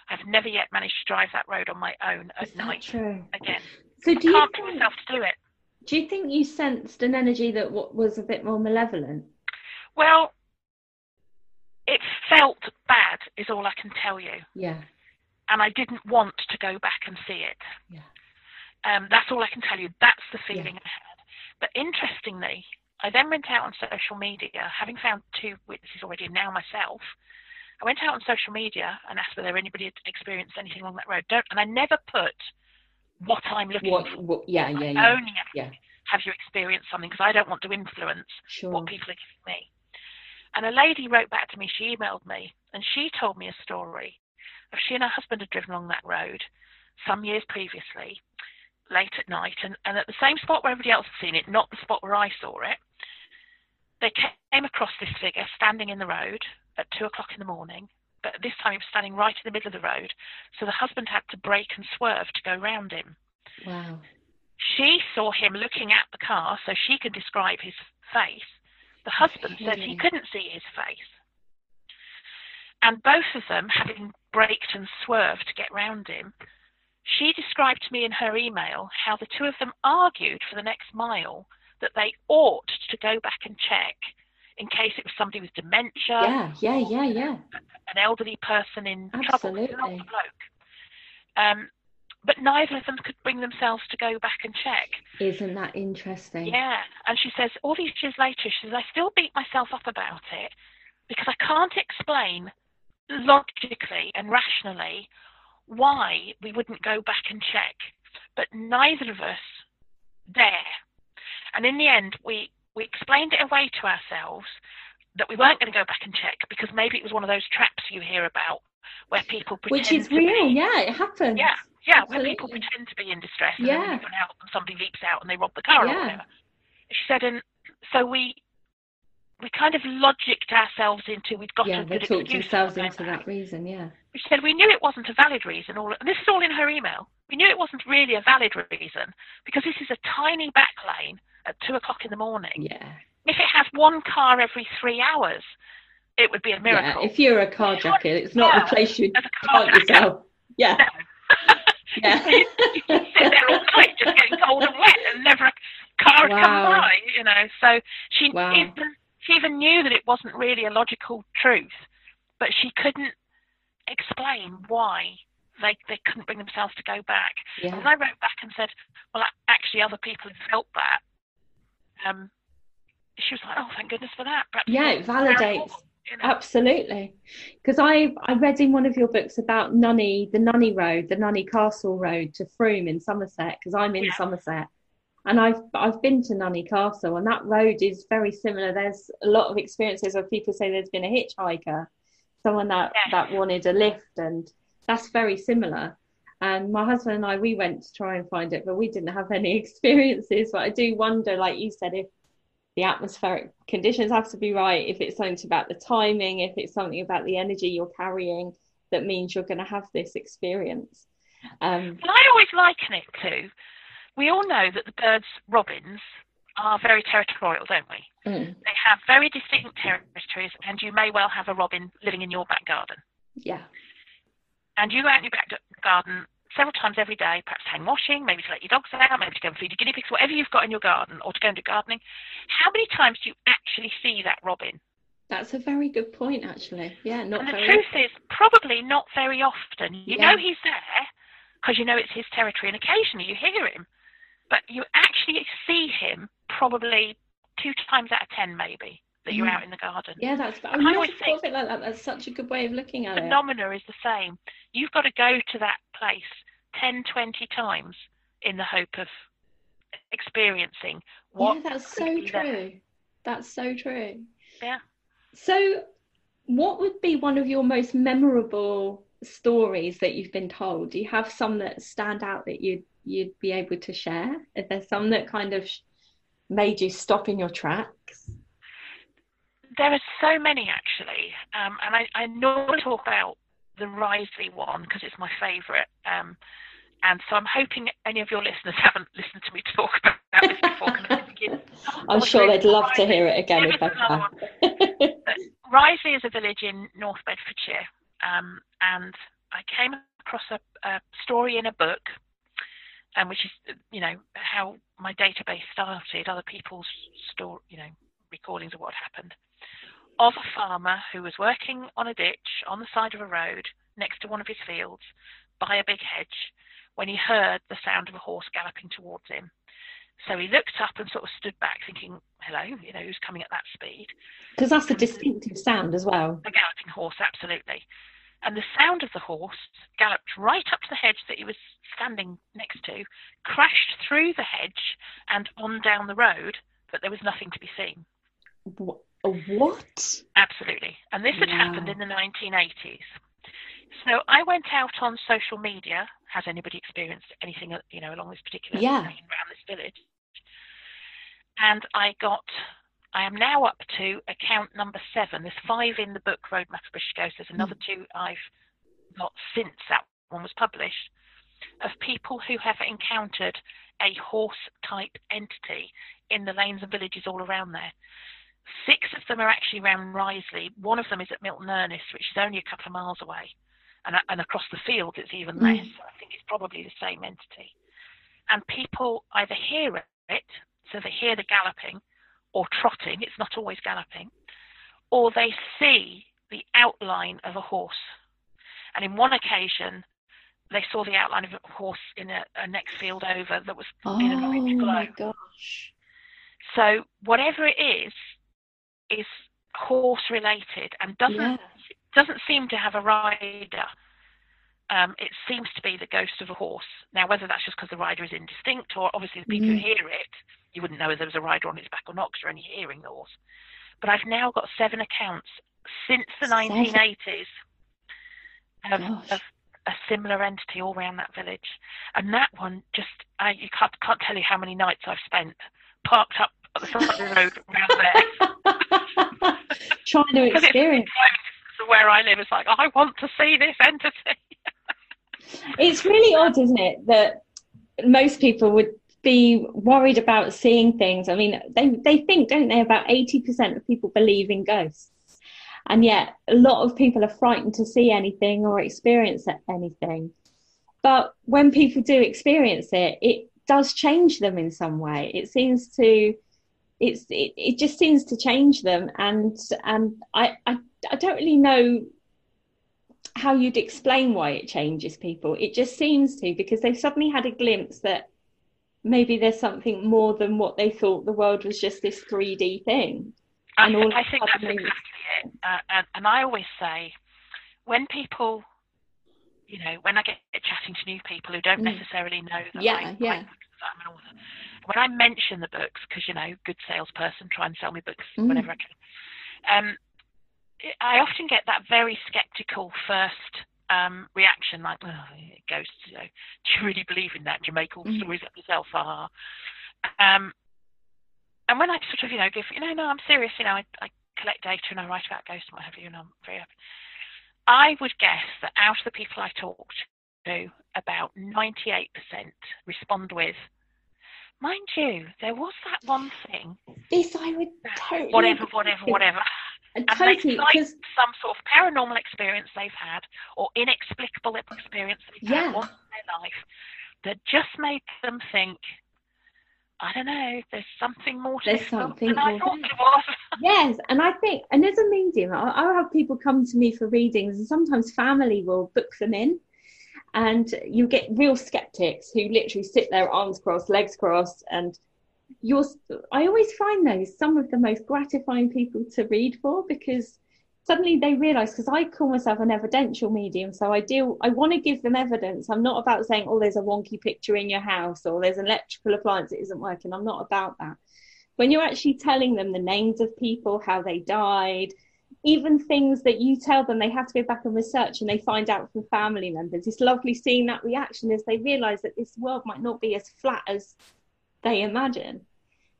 I've never yet managed to drive that road on my own at night true? again. So do I can't you bring think, myself to do it. Do you think you sensed an energy that w- was a bit more malevolent? Well, it felt bad, is all I can tell you. Yeah. And I didn't want to go back and see it. Yeah. Um, that's all I can tell you. That's the feeling Yeah. I had. But interestingly, I then went out on social media, having found two witnesses already, and now myself. I went out on social media and asked whether anybody had experienced anything along that road. Don't, and I never put what I'm looking What, for. what? Yeah, yeah, yeah. only Yeah. have you experienced something? Because I don't want to influence Sure. what people are giving me. And a lady wrote back to me, she emailed me, and she told me a story of she and her husband had driven along that road some years previously, late at night, and, and at the same spot where everybody else had seen it, not the spot where I saw it, they came across this figure standing in the road at two o'clock in the morning, but this time he was standing right in the middle of the road, so the husband had to brake and swerve to go round him. Wow. She saw him looking at the car, so she could describe his face. The husband says he couldn't see his face. And both of them, having braked and swerved to get round him, she described to me in her email how the two of them argued for the next mile that they ought to go back and check in case it was somebody with dementia, Yeah, yeah, yeah, yeah. an elderly person in trouble. Not Absolutely. the bloke. Um, but neither of them could bring themselves to go back and check. Isn't that interesting? Yeah. And she says, all these years later, she says, I still beat myself up about it because I can't explain logically and rationally why we wouldn't go back and check. But neither of us dare. And in the end, we, we explained it away to ourselves that we weren't going to go back and check because maybe it was one of those traps you hear about where people pretend Which is real. be Yeah, it happens. yeah, yeah, where people pretend to be in distress and then Yeah. when you go out and somebody leaps out and they rob the car or whatever. She said, and so we we kind of logicked ourselves into we'd got Yeah, a they good talked excuse for going into that reason. Yeah. She said we knew it wasn't a valid reason. All and this is all in her email. We knew it wasn't really a valid reason because this is a tiny back lane at two o'clock in the morning. Yeah. If it has one car every three hours, it would be a Yeah. miracle. If you're a carjacker, it's not Yeah, the place you'd park yourself. Yeah. Yeah. you sit there all night just getting cold and wet and never a car would come by, you know. So she Wow. even she even knew that it wasn't really a logical truth, but she couldn't explain why they they couldn't bring themselves to go back. And I wrote back and said, well, actually, other people have felt that. Um, she was like, oh, thank goodness for that. Perhaps Yeah, it validates. you know. Absolutely. Because I I read in one of your books about Nunney, the Nunney Road, the Nunney Castle Road to Frome in Somerset, because I'm in Yeah. Somerset. And I've I've been to Nunney Castle, and that road is very similar. There's a lot of experiences of people say there's been a hitchhiker, someone that Yes. that wanted a lift, and that's very similar. And my husband and I, we went to try and find it, but we didn't have any experiences. But I do wonder, like you said, if the atmospheric conditions have to be right, if it's something about the timing, if it's something about the energy you're carrying that means you're going to have this experience. Um, Well, I always liken it to, we all know that the birds, robins, are very territorial, don't we? mm, They have very distinct territories, and you may well have a robin living in your back garden. yeah, And you go out in your back garden several times every day, perhaps hang washing, maybe to let your dogs out, maybe to go and feed your guinea pigs, whatever you've got in your garden, or to go and do gardening. How many times do you actually see that robin? that's a very good point, actually. Yeah, not and the very. truth is, probably not very often. You Yeah. know he's there because you know it's his territory, and occasionally you hear him, but you actually see him probably two times out of ten, maybe, that you're Mm. out in the garden. Yeah, that's. I I never always think- of it like that. That's such a good way of looking at it. Phenomena is the same. You've got to go to that place 10, 20 times in the hope of experiencing what yeah, that's so be there. true. That's so true. Yeah. So, what would be one of your most memorable stories that you've been told? Do you have some that stand out that you'd you'd be able to share? Is there some that kind of made you stop in your tracks? There are so many actually, um, and I, I normally talk about the Risley one because it's my favourite. Um, and so I'm hoping any of your listeners haven't listened to me talk about this before. 'cause I think it's- I'm sure they'd love to hear it again if they can. Risley is a village in North Bedfordshire, um, and I came across a, a story in a book, um, which is, you know, how my database started, other people's story, you know, recordings of what happened, of a farmer who was working on a ditch on the side of a road next to one of his fields by a big hedge when he heard the sound of a horse galloping towards him. So he looked up and sort of stood back thinking, hello, you know, who's coming at that speed? Because that's a distinctive sound as well. a galloping horse, absolutely. And the sound of the horse galloped right up to the hedge that he was standing next to, crashed through the hedge and on down the road, but there was nothing to be seen. What? Absolutely. And this had wow. happened in the 1980s. So I went out on social media. Has anybody experienced anything, you know, along this particular yeah. around this village? And I got, I am now up to account number seven. There's five in the book Roadmap of British Ghosts. There's another mm. two I've got since that one was published of people who have encountered a horse type entity in the lanes and villages all around there. Six of them are actually around Risley. One of them is at Milton Ernest, which is only a couple of miles away. And, and across the field, it's even mm. less. I think it's probably the same entity. And people either hear it, so they hear the galloping or trotting, it's not always galloping, or they see the outline of a horse. And in one occasion, they saw the outline of a horse in a, a next field over that was oh, in an orange glow. my gosh. So whatever it is, is horse related and doesn't yeah. doesn't seem to have a rider. Um, it seems to be the ghost of a horse. Now, whether that's just because the rider is indistinct, or obviously the people mm. who hear it, you wouldn't know if there was a rider on its back or not because you're only hearing horse. But I've now got seven accounts since the seven. 1980s of, of, a similar entity all around that village. And that one, just I you can't, can't tell you how many nights I've spent parked up at the side of the road around there. Trying to experience. Where I live, it's like, I want to see this entity. it's really odd, isn't it, that most people would be worried about seeing things. I mean, they, they think, don't they, about 80% of people believe in ghosts. And yet, a lot of people are frightened to see anything or experience anything. But when people do experience it, it does change them in some way. It seems to, it's it, it just seems to change them. And and I, I I don't really know how you'd explain why it changes people. It just seems to because they've suddenly had a glimpse that maybe there's something more than what they thought the world was just this 3D thing. I, th- I think that's exactly it. Uh, and, and I always say, when people, you know, when I get chatting to new people who don't mm. necessarily know that yeah, I, yeah. I, I'm an author, when I mention the books, because you know, good salesperson, try and sell me books mm. whenever I can. Um, I often get that very skeptical first um, reaction, like, oh, goes, you know, do you really believe in that? Do you make all the mm. stories up yourself? Ah. Um, and when I sort of, you know, give, you know, no, I'm serious, you know, I, I collect data and I write about ghosts and what have you, and I'm very happy. I would guess that out of the people I talked to, about 98% respond with, mind you, there was that one thing. This I would totally. Whatever, whatever, whatever. And, and totally, they cite some sort of paranormal experience they've had or inexplicable experience they've yeah. had once in their life that just made them think, I don't know. There's something more to There's something than I thought there was. yes, and I think, and as a medium, I'll have people come to me for readings, and sometimes family will book them in, and you get real skeptics who literally sit there, arms crossed, legs crossed, and I always find those some of the most gratifying people to read for because suddenly they realize because I call myself an evidential medium, so I deal. I want to give them evidence. I'm not about saying, "Oh, there's a wonky picture in your house," or "There's an electrical appliance that isn't working." I'm not about that. When you're actually telling them the names of people, how they died, even things that you tell them they have to go back and research and they find out from family members. It's lovely seeing that reaction as they realize that this world might not be as flat as they imagine.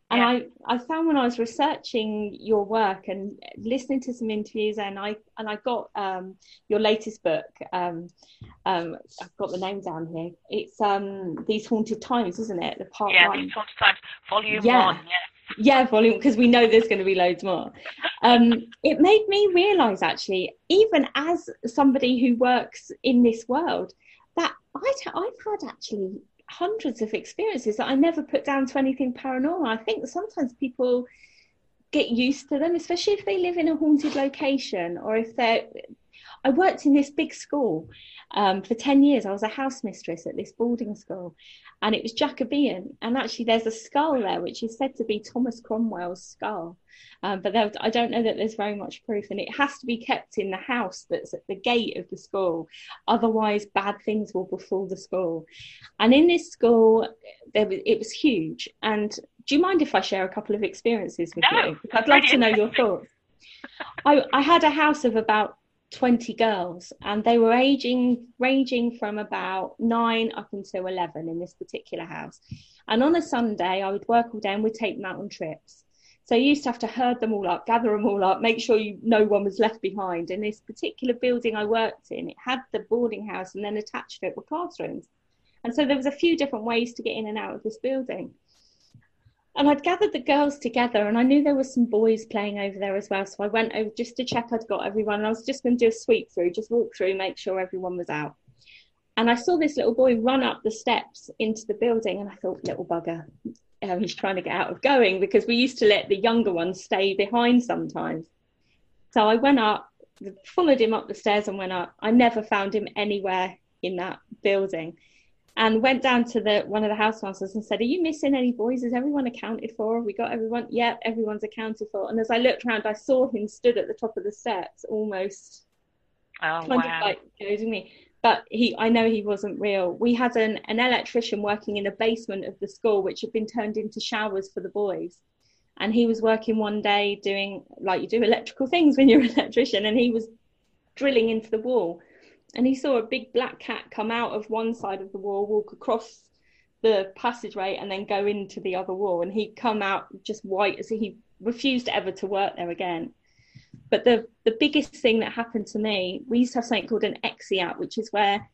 And yeah. I, I found when I was researching your work and listening to some interviews, and I and I got um, your latest book. Um, um, I've got the name down here. It's um, these haunted times, isn't it? The part yeah, one. these haunted times, volume yeah. one. Yeah. Yeah, volume because we know there's going to be loads more. Um, it made me realise actually, even as somebody who works in this world, that i I've had actually hundreds of experiences that I never put down to anything paranormal. I think sometimes people get used to them, especially if they live in a haunted location or if they're. I worked in this big school um, for 10 years. I was a house mistress at this boarding school and it was Jacobean. And actually, there's a skull there, which is said to be Thomas Cromwell's skull. Um, but there, I don't know that there's very much proof, and it has to be kept in the house that's at the gate of the school. Otherwise, bad things will befall the school. And in this school, there was, it was huge. And do you mind if I share a couple of experiences with no, you? I'd love to know your thoughts. I, I had a house of about 20 girls and they were aging ranging from about 9 up until 11 in this particular house. And on a sunday i would work all day and we'd take them out on trips. So you used to have to herd them all up gather them all up make sure you no one was left behind. In this particular building i worked in it had the boarding house and then attached to it were classrooms. And so there was a few different ways to get in and out of this building and I'd gathered the girls together, and I knew there were some boys playing over there as well. So I went over just to check I'd got everyone. I was just going to do a sweep through, just walk through, make sure everyone was out. And I saw this little boy run up the steps into the building, and I thought, little bugger, um, he's trying to get out of going because we used to let the younger ones stay behind sometimes. So I went up, followed him up the stairs, and went up. I never found him anywhere in that building and went down to the one of the house masters and said, "Are you missing any boys? Is everyone accounted for? We got everyone? Yep, everyone's accounted for." And as I looked around, I saw him stood at the top of the steps, almost oh, kind wow. of like goading me. But he, I know he wasn't real. We had an, an electrician working in a basement of the school, which had been turned into showers for the boys. And he was working one day doing like you do electrical things when you're an electrician, and he was drilling into the wall and he saw a big black cat come out of one side of the wall, walk across the passageway, and then go into the other wall. And he'd come out just white as he refused ever to work there again. But the the biggest thing that happened to me, we used to have something called an exeat, which is where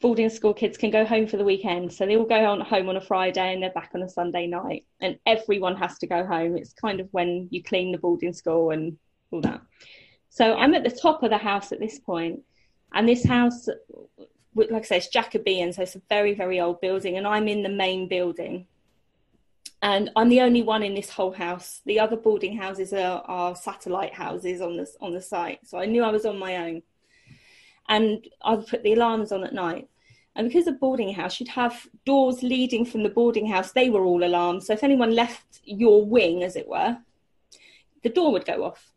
boarding school kids can go home for the weekend. So they all go on home on a Friday and they're back on a Sunday night. And everyone has to go home. It's kind of when you clean the boarding school and all that. So I'm at the top of the house at this point, and this house, like I say, it's Jacobean, so it's a very, very old building. And I'm in the main building. And I'm the only one in this whole house. The other boarding houses are, are satellite houses on the, on the site. So I knew I was on my own. And I'd put the alarms on at night. And because of boarding house, you'd have doors leading from the boarding house. They were all alarmed. So if anyone left your wing, as it were, the door would go off.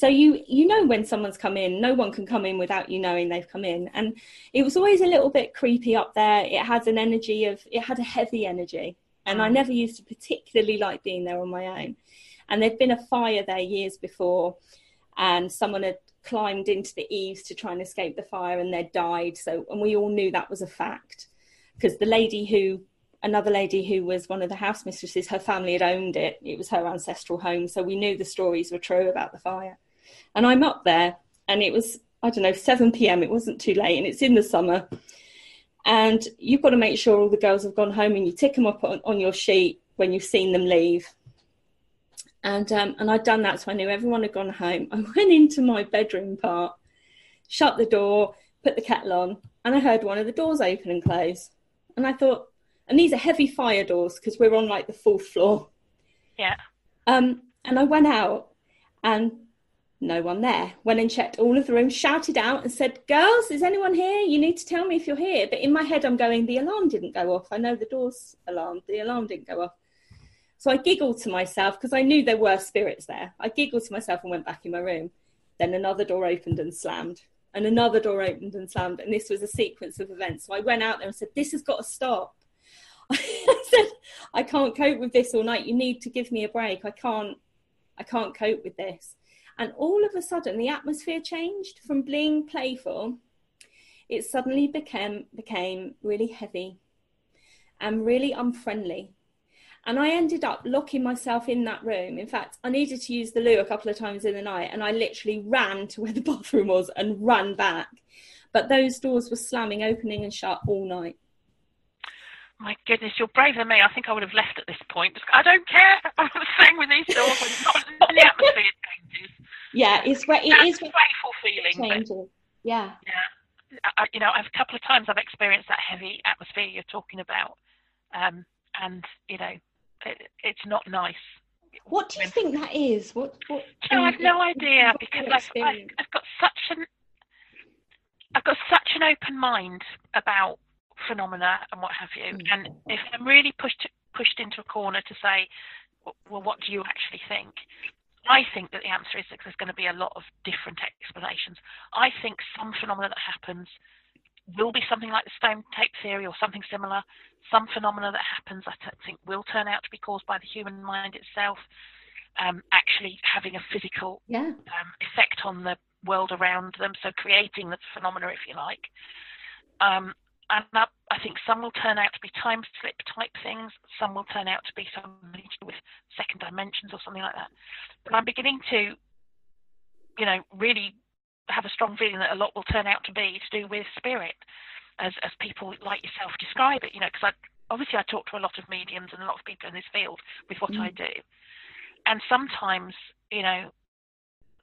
So you you know when someone's come in. No one can come in without you knowing they've come in. And it was always a little bit creepy up there. It had an energy of it had a heavy energy, and I mm. never used to particularly like being there on my own. And there'd been a fire there years before, and someone had climbed into the eaves to try and escape the fire, and they'd died. So and we all knew that was a fact because the lady who another lady who was one of the house mistresses, her family had owned it. It was her ancestral home. So we knew the stories were true about the fire. And I'm up there, and it was, I don't know, 7 p.m. It wasn't too late, and it's in the summer. And you've got to make sure all the girls have gone home, and you tick them up on, on your sheet when you've seen them leave. And um, and I'd done that, so I knew everyone had gone home. I went into my bedroom part, shut the door, put the kettle on, and I heard one of the doors open and close. And I thought, and these are heavy fire doors because we're on like the fourth floor. Yeah. Um, and I went out, and no one there. Went and checked all of the rooms, shouted out and said, Girls, is anyone here? You need to tell me if you're here. But in my head, I'm going, The alarm didn't go off. I know the door's alarmed. The alarm didn't go off. So I giggled to myself because I knew there were spirits there. I giggled to myself and went back in my room. Then another door opened and slammed, and another door opened and slammed. And this was a sequence of events. So I went out there and said, This has got to stop. I said, I can't cope with this all night. You need to give me a break. I can't I can't cope with this. And all of a sudden, the atmosphere changed from being playful. It suddenly became became really heavy and really unfriendly. And I ended up locking myself in that room. In fact, I needed to use the loo a couple of times in the night, and I literally ran to where the bathroom was and ran back. But those doors were slamming, opening, and shut all night. My goodness, you're braver than me. I think I would have left at this point. I don't care. I'm staying with these doors. Not, the atmosphere changes yeah, it's where it is a grateful feeling. changes. yeah. Yeah. I, you know, I've a couple of times I've experienced that heavy atmosphere you're talking about, um, and you know, it, it's not nice. What do you when, think that is? What? what know, I've no idea because I've, I've, I've got such an I've got such an open mind about phenomena and what have you. Mm. And if I'm really pushed pushed into a corner to say, well, what do you actually think? I think that the answer is that there's going to be a lot of different explanations. I think some phenomena that happens will be something like the stone tape theory or something similar. Some phenomena that happens, I think, will turn out to be caused by the human mind itself. um, actually having a physical yeah. um, effect on the world around them, so creating the phenomena, if you like. Um, and that, I think some will turn out to be time slip type things, some will turn out to be something to do with second dimensions or something like that. But I'm beginning to, you know, really have a strong feeling that a lot will turn out to be to do with spirit, as as people like yourself describe it. You know, because I obviously I talk to a lot of mediums and a lot of people in this field with what mm. I do, and sometimes you know,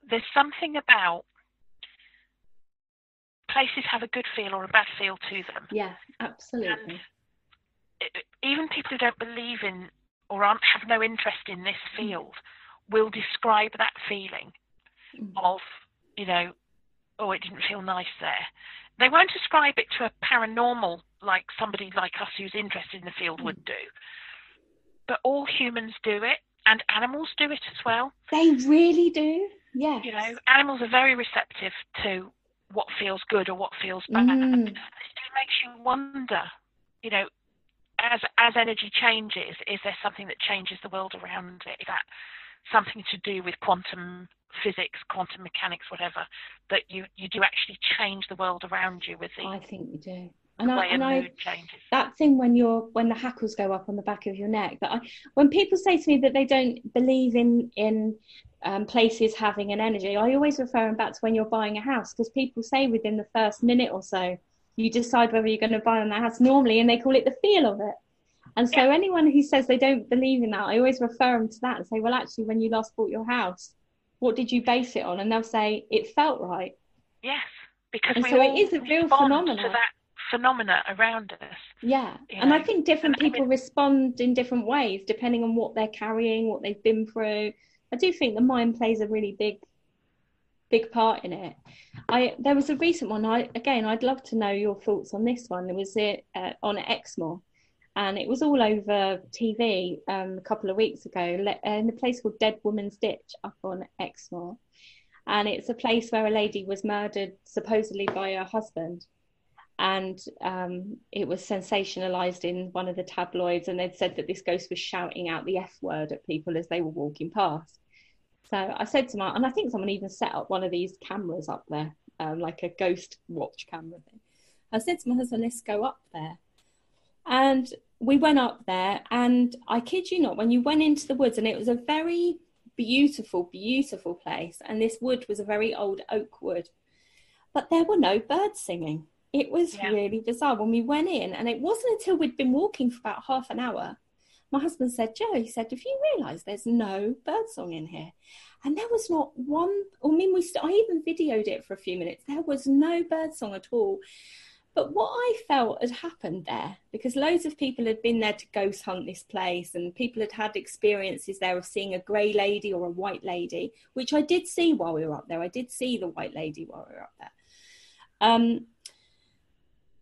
there's something about places have a good feel or a bad feel to them. Yeah, absolutely. Even people who don't believe in or aren't have no interest in this mm. field will describe that feeling mm. of, you know, oh, it didn't feel nice there. They won't ascribe it to a paranormal like somebody like us who's interested in the field would do. But all humans do it, and animals do it as well. They really do. Yeah. You know, animals are very receptive to what feels good or what feels bad. Mm. It makes you wonder, you know, as as energy changes, is there something that changes the world around it? Is that something to do with quantum physics, quantum mechanics, whatever, that you, you do actually change the world around you with the I think you do. And I, and I, that thing when you're when the hackles go up on the back of your neck that I, when people say to me that they don't believe in in um, places having an energy I always refer them back to when you're buying a house because people say within the first minute or so you decide whether you're going to buy on that house normally and they call it the feel of it and so yeah. anyone who says they don't believe in that I always refer them to that and say well actually when you last bought your house what did you base it on? And they'll say it felt right. Yes, because so it is a real phenomenon. To that phenomena around us. Yeah, and know? I think different and people I mean, respond in different ways depending on what they're carrying, what they've been through. I do think the mind plays a really big, big part in it. I there was a recent one. I again, I'd love to know your thoughts on this one. It was it uh, on Exmoor and it was all over TV um, a couple of weeks ago in a place called Dead Woman's Ditch up on Exmoor. And it's a place where a lady was murdered supposedly by her husband. And um, it was sensationalized in one of the tabloids, and they'd said that this ghost was shouting out the F word at people as they were walking past. So I said to my, and I think someone even set up one of these cameras up there, um, like a ghost watch camera thing. I said to my husband, let's go up there. And we went up there, and I kid you not, when you went into the woods, and it was a very beautiful, beautiful place, and this wood was a very old oak wood, but there were no birds singing. It was yeah. really bizarre when we went in, and it wasn't until we'd been walking for about half an hour. My husband said, Jo, he said, if you realise there's no birdsong in here? And there was not one, I mean, we, st- I even videoed it for a few minutes. There was no birdsong at all. But what I felt had happened there, because loads of people had been there to ghost hunt this place, and people had had experiences there of seeing a grey lady or a white lady, which I did see while we were up there. I did see the white lady while we were up there. Um,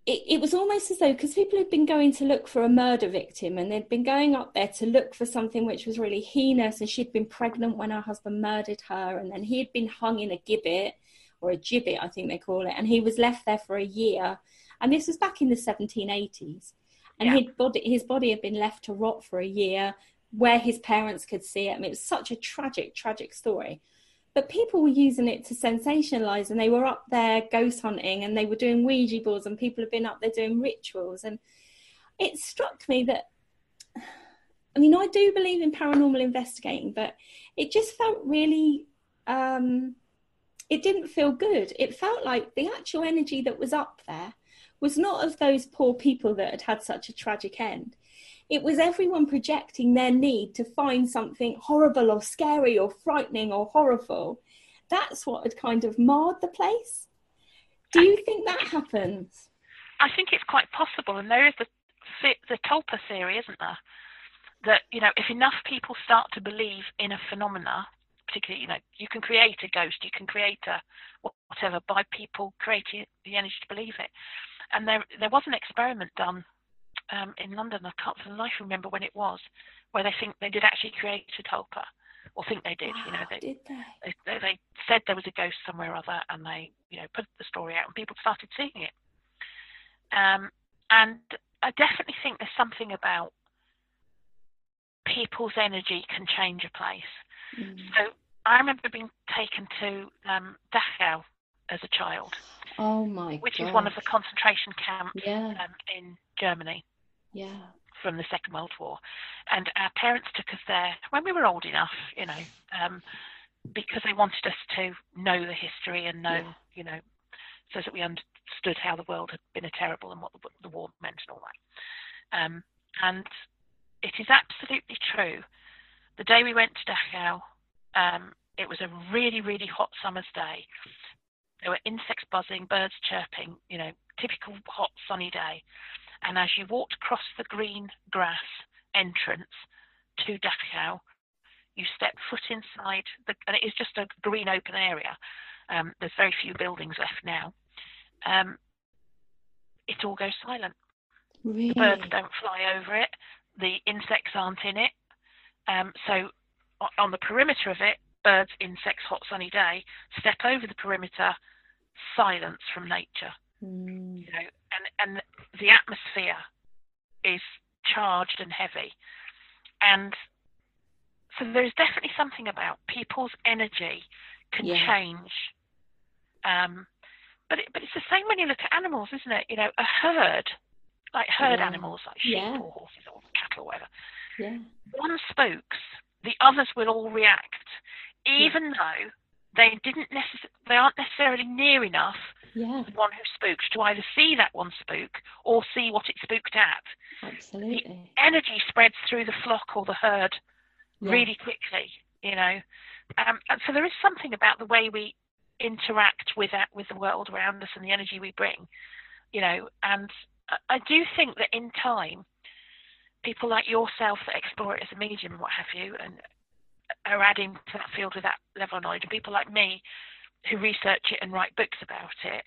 it, it, was almost as though because people had been going to look for a murder victim and they'd been going up there to look for something which was really heinous and she'd been pregnant when her husband murdered her and then he had been hung in a gibbet or a gibbet i think they call it and he was left there for a year and this was back in the 1780s. And yeah. his, body, his body had been left to rot for a year where his parents could see it. I mean, it was such a tragic, tragic story. But people were using it to sensationalize, and they were up there ghost hunting and they were doing Ouija boards, and people have been up there doing rituals. And it struck me that, I mean, I do believe in paranormal investigating, but it just felt really um, it didn't feel good. It felt like the actual energy that was up there was not of those poor people that had had such a tragic end. It was everyone projecting their need to find something horrible or scary or frightening or horrible. That's what had kind of marred the place. Do you think that happens? I think it's quite possible, and there is the the tulpa theory, isn't there? That you know, if enough people start to believe in a phenomena, particularly, you know, you can create a ghost, you can create a whatever by people creating the energy to believe it and there there was an experiment done um, in London. I can't for the life remember when it was, where they think they did actually create a tulpa, or think they did. you know, they, did they? They, they said there was a ghost somewhere or other, and they you know put the story out, and people started seeing it. Um, and I definitely think there's something about people's energy can change a place. Mm. So I remember being taken to um, Dachau as a child. Oh my! Which gosh. is one of the concentration camps yeah. um, in Germany. Yeah. From the Second World War, and our parents took us there when we were old enough, you know, um, because they wanted us to know the history and know, yeah. you know, so that we understood how the world had been a terrible and what the, the war meant and all that. Um, and it is absolutely true. The day we went to Dachau, um, it was a really, really hot summer's day. There were insects buzzing, birds chirping, you know, typical hot sunny day. And as you walked across the green grass entrance to Dachau, you step foot inside, the, and it is just a green open area. Um, there's very few buildings left now. Um, it all goes silent. Really? The birds don't fly over it. The insects aren't in it. Um, so on the perimeter of it, birds, insects, hot sunny day. Step over the perimeter, silence from nature. Mm. You know, and and the atmosphere is charged and heavy, and so there's definitely something about people's energy can Yeah. change. Um, but it, but it's the same when you look at animals, isn't it? You know, a herd, like herd Yeah. animals, like sheep Yeah. or horses or cattle or whatever. Yeah. One spokes, the others will all react, even though they didn't necess- they aren't necessarily near enough Yeah. the one who spooked to either see that one spook or see what it spooked at. Absolutely. The Energy spreads through the flock or the herd Yeah. really quickly, you know. Um, and so there is something about the way we interact with that, with the world around us and the energy we bring, you know. And I, I do think that in time, people like yourself that explore it as a medium and what have you, and are adding to that field with that level of knowledge, and people like me who research it and write books about it,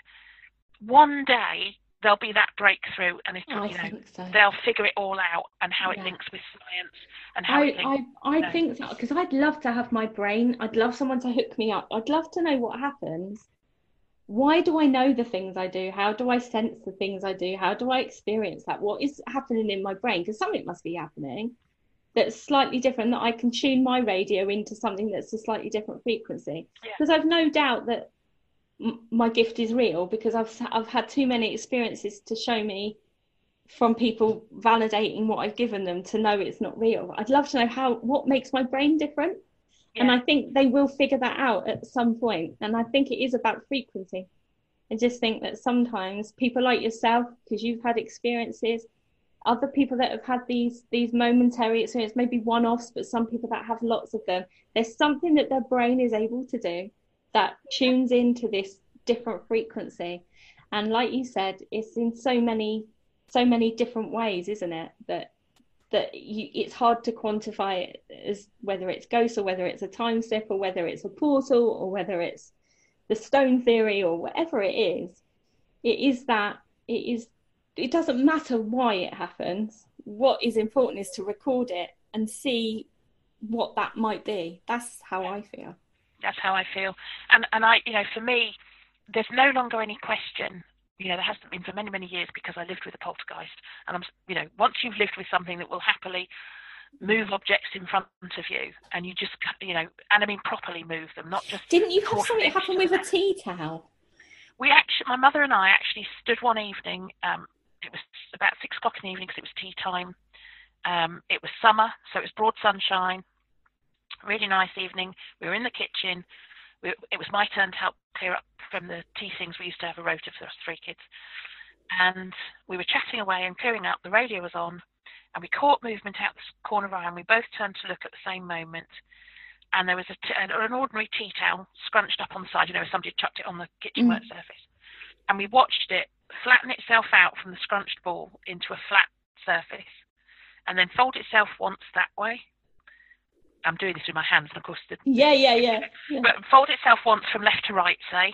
one day there'll be that breakthrough, and it, I you know, so. they'll figure it all out and how it links with science and how I, it links. I, I Yeah. think so because I'd love to have my brain. I'd love someone to hook me up. I'd love to know what happens. Why do I know the things I do? How do I sense the things I do? How do I experience that? What is happening in my brain? Because something must be happening that's slightly different, that I can tune my radio into something that's a slightly different frequency. Yeah. Because I've no doubt that m- my gift is real because I've I've had too many experiences to show me from people validating what I've given them to know it's not real. I'd love to know how what makes my brain different. And I think they will figure that out at some point. And I think it is about frequency. I just think that sometimes people like yourself, because you've had experiences, other people that have had these these momentary experiences, maybe one-offs, but some people that have lots of them, there's something that their brain is able to do that tunes into this different frequency. And like you said, it's in so many so many different ways, isn't it? That that you, it's hard to quantify it as whether it's ghosts or whether it's a time slip or whether it's a portal or whether it's the stone theory or whatever it is. It is that it is. It doesn't matter why it happens. What is important is to record it and see what that might be. That's how I feel. That's how I feel. And and I, you know, for me, there's no longer any question. You know, there hasn't been for many many years because I lived with a poltergeist, and I'm, you know, once you've lived with something that will happily move objects in front of you, and you just, you know, and I mean properly move them, not just. Didn't you have something happen with a tea towel? We actually, my mother and I actually stood one evening. Um, about six o'clock in the evening because it was tea time. Um, it was summer, so it was broad sunshine. Really nice evening. We were in the kitchen. We, it was my turn to help clear up from the tea things. We used to have a rota for us three kids, and we were chatting away and clearing up. The radio was on, and we caught movement out the corner of our eye. And we both turned to look at the same moment, and there was a t- an, an ordinary tea towel scrunched up on the side. You know, somebody had chucked it on the kitchen Mm. work surface, and we watched it flatten itself out from the scrunched ball into a flat surface, and then fold itself once that way. I'm doing this with my hands, and of course the Yeah, yeah, yeah. yeah. but fold itself once from left to right, say,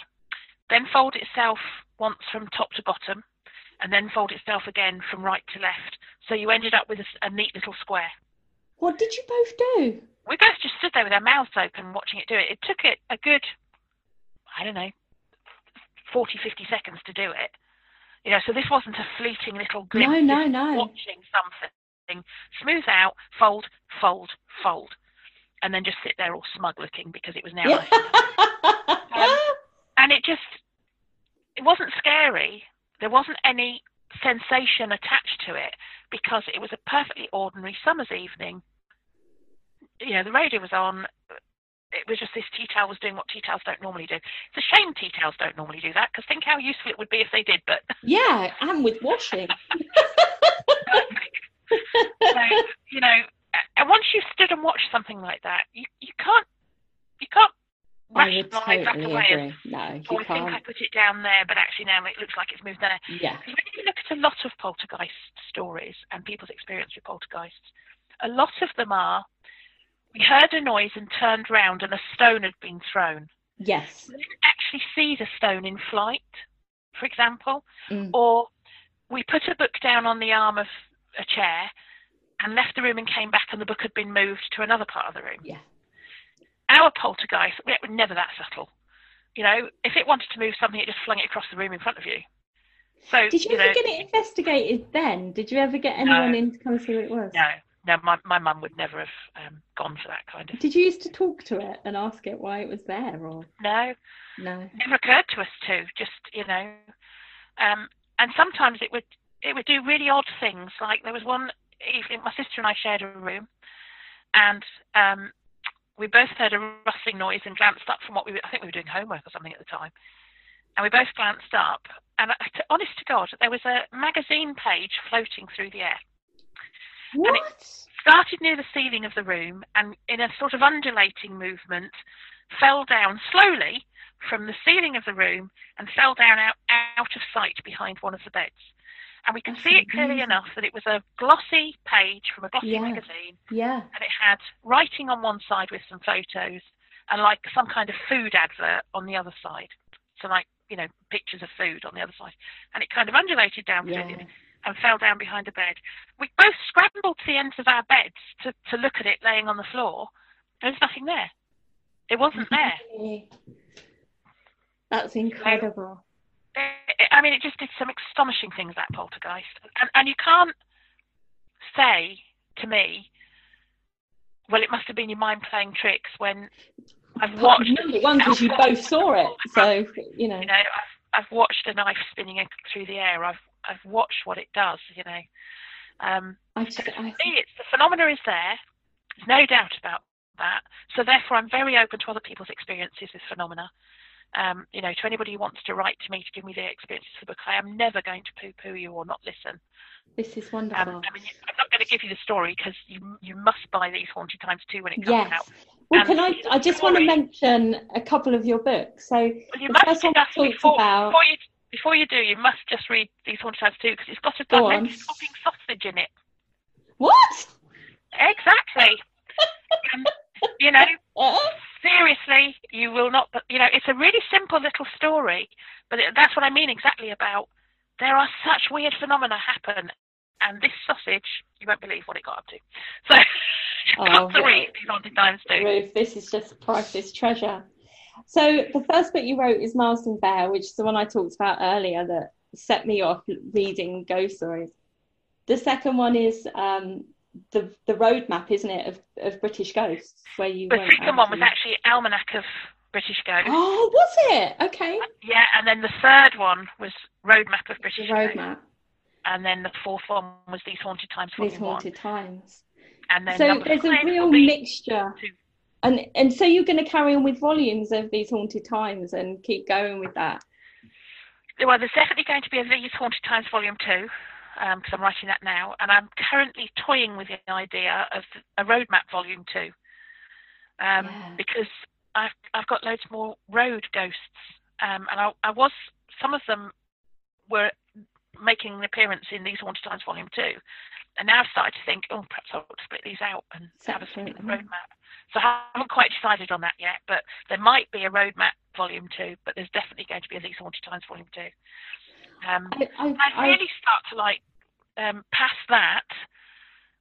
then fold itself once from top to bottom, and then fold itself again from right to left. So you ended up with a neat little square. What did you both do? We both just stood there with our mouths open watching it do it. It took it a good, I don't know, 40, 50 seconds to do it. You know, so this wasn't a fleeting little glimpse. No, no, no. Watching something, smooth out, fold, fold, fold. and then just sit there all smug looking because it was now um, and it just it wasn't scary. There wasn't any sensation attached to it because it was a perfectly ordinary summer's evening. You know, the radio was on. It was just this tea towel was doing what tea towels don't normally do. It's a shame tea towels don't normally do that because think how useful it would be if they did. But yeah, and with washing. so, you know, and once you've stood and watched something like that, you you can't you can't rationalise totally that away agree. as No, you oh, I think I put it down there, but actually now it looks like it's moved there. Yeah. Because when you look at a lot of poltergeist stories and people's experience with poltergeists, a lot of them are we heard a noise and turned round and a stone had been thrown. Yes. We didn't actually see the stone in flight, for example, Mm. or we put a book down on the arm of a chair and left the room and came back and the book had been moved to another part of the room. Yeah. Our poltergeist, we were never that subtle. You know, if it wanted to move something, it just flung it across the room in front of you. So, Did you, you ever know, get it investigated then? Did you ever get anyone No. in to come see what it was? no, no, my my mum would never have um, gone for that kind of. Did you used to talk to it and ask it why it was there or No, no? it never occurred to us to. Just you know, um, and sometimes it would it would do really odd things. Like there was one evening, my sister and I shared a room, and um, we both heard a rustling noise and glanced up from what we were, I think we were doing homework or something at the time, and we both glanced up, and uh, to, honest to God, there was a magazine page floating through the air. What? And it started near the ceiling of the room and in a sort of undulating movement fell down slowly from the ceiling of the room and fell down out, out of sight behind one of the beds. And we can That's see it clearly enough that it was a glossy page from a glossy Yeah. magazine Yeah. and it had writing on one side with some photos and like some kind of food advert on the other side. So like, you know, pictures of food on the other side. And it kind of undulated down through Yeah. the and fell down behind a bed. We both scrambled to the ends of our beds to, to look at it laying on the floor. There was nothing there. It wasn't there. That's incredible. It- I mean, it just did some astonishing things, that poltergeist. And, and you can't say to me, well, it must have been your mind playing tricks when I've watched. Number one, because you both saw it, so you know. You know, I've, I've watched a knife spinning through the air. I've I've watched what it does. You know, um, I So I, me, it's the phenomena is there. There's no doubt about that. So therefore, I'm very open to other people's experiences with phenomena. Um, you know, to anybody who wants to write to me to give me their experiences of the book, I am never going to poo-poo you or not listen. this is Um, wonderful. I mean, I'm not going to give you the story because you you must buy these haunted times too when it comes yes. out. Well, And can I? I just want to mention a couple of your books. So Well, you The must first one we talked before, about- before you before you do, you must just read these haunted times too because it's got a on. dimension sausage in it. what? Exactly. and, um, you know, seriously, you will not. You know, it's a really simple little story, but it, that's what I mean exactly about. There are such weird phenomena happen, and this sausage, you won't believe what it got up to. So, Oh, got to read these haunted times too. Ruth, this is just priceless treasure. So the first book you wrote is Marsden Bear, which is the one I talked about earlier that set me off reading ghost stories. The second one is um, the the roadmap, isn't it, of, of British ghosts, where you The second one was actually Almanac of British Ghosts. Oh, was it? Okay. Yeah, and then the third one was Roadmap of The British Ghosts. roadmap. And then the fourth one was These Haunted Times These haunted times. And then So there's a real mixture. two. And and so you're going to carry on with volumes of these haunted times and keep going with that. Well, there's definitely going to be a These Haunted Times Volume 2, because I'm writing that now, and I'm currently toying with the idea of a roadmap Volume 2, um, Yeah. because I've, I've got loads more road ghosts, um, and I, I was, some of them were making an appearance in These Haunted Times Volume 2, and now I've started to think, oh, perhaps I'll split these out and have a Separate, separate yeah. roadmap. So I haven't quite decided on that yet, but there might be a roadmap volume two, but there's definitely going to be at least Haunted Times volume two. Um, I, I, I really start to like um, past that.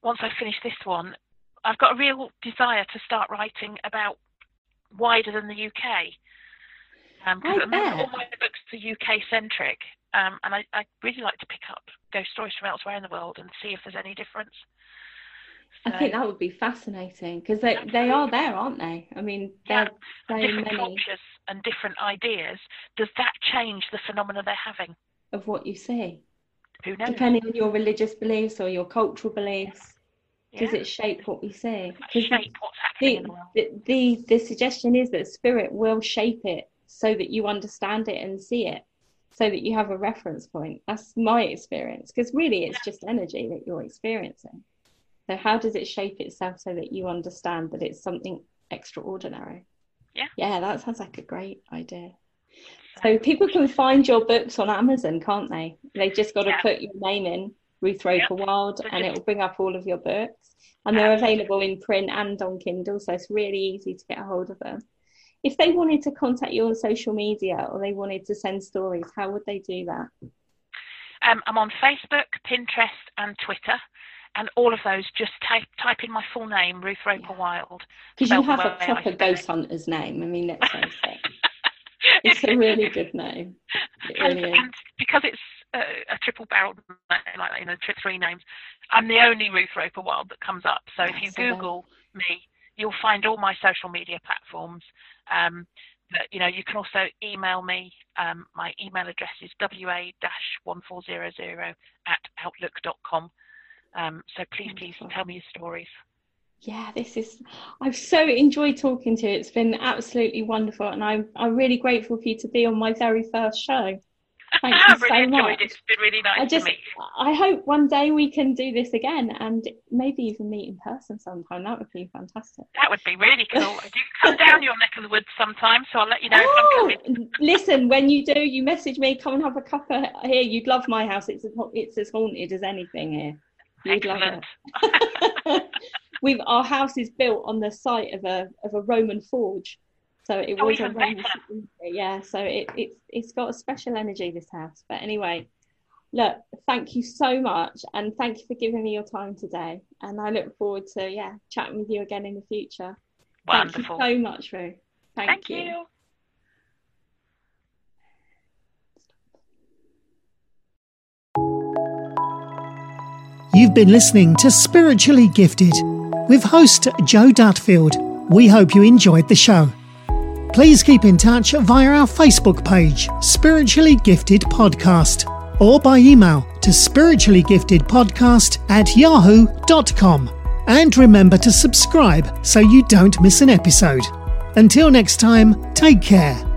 Once I finish this one, I've got a real desire to start writing about wider than the UK. Um, 'cause I all my books are UK centric, um, and I, I really like to pick up ghost stories from elsewhere in the world and see if there's any difference. I think that would be fascinating because they, they are there, aren't they? I mean, yeah. so different many cultures and different ideas. Does that change the phenomena they're having? Of what you see? Who knows? Depending on your religious beliefs or your cultural beliefs, yeah. does it shape what we see? Shape what's happening the, in the world. The, the, the suggestion is that spirit will shape it so that you understand it and see it so that you have a reference point. That's my experience because really it's just energy that you're experiencing. So, how does it shape itself so that you understand that it's something extraordinary? Yeah. Yeah, that sounds like a great idea. So, people can find your books on Amazon, can't they? They've just got to yeah. put your name in, Ruth Roper yep. Wylde, and it will bring up all of your books. And they're available in print and on Kindle, so it's really easy to get a hold of them if they wanted to contact you on social media or they wanted to send stories, how would they do that? Um, I'm on Facebook, Pinterest, and Twitter. And all of those, just type type in my full name, Ruth Roper Wylde. Because you have a proper ghost hunter's name. I mean, let's face it. it's a really good name. Really and, and, because it's a, a triple barreled like you know three names, I'm the only Ruth Roper Wylde that comes up. So if you Google me, you'll find all my social media platforms. Um, but, you know, you can also email me. Um, my email address is wa-1400 at outlook.com. Um, so please, please tell me your stories. Yeah, this is. I've so enjoyed talking to you. It's been absolutely wonderful, and I'm I'm really grateful for you to be on my very first show. Thank you really so much. It. It's been really nice I just, I hope one day we can do this again and maybe even meet in person sometime. That would be fantastic. That would be really cool. I do come down your neck of the woods sometime, so I'll let you know oh, if I'm coming. Listen, when you do, you message me. Come and have a cup of here. You'd love my house. It's as, it's as haunted as anything here. You'd Excellent. love it. We've our house is built on the site of a of a Roman forge. So it oh, was a rain yeah. So it, it's it's got a special energy this house. But anyway, look, thank you so much, and thank you for giving me your time today. And I look forward to yeah chatting with you again in the future. Wonderful. Thank you so much, Rue. Thank, thank you. you. Been listening to Spiritually Gifted with host Jo Dutfield. We hope you enjoyed the show. Please keep in touch via our Facebook page, Spiritually Gifted Podcast, or by email to spirituallygiftedpodcast at yahoo.com. And remember to subscribe so you don't miss an episode. Until next time, take care.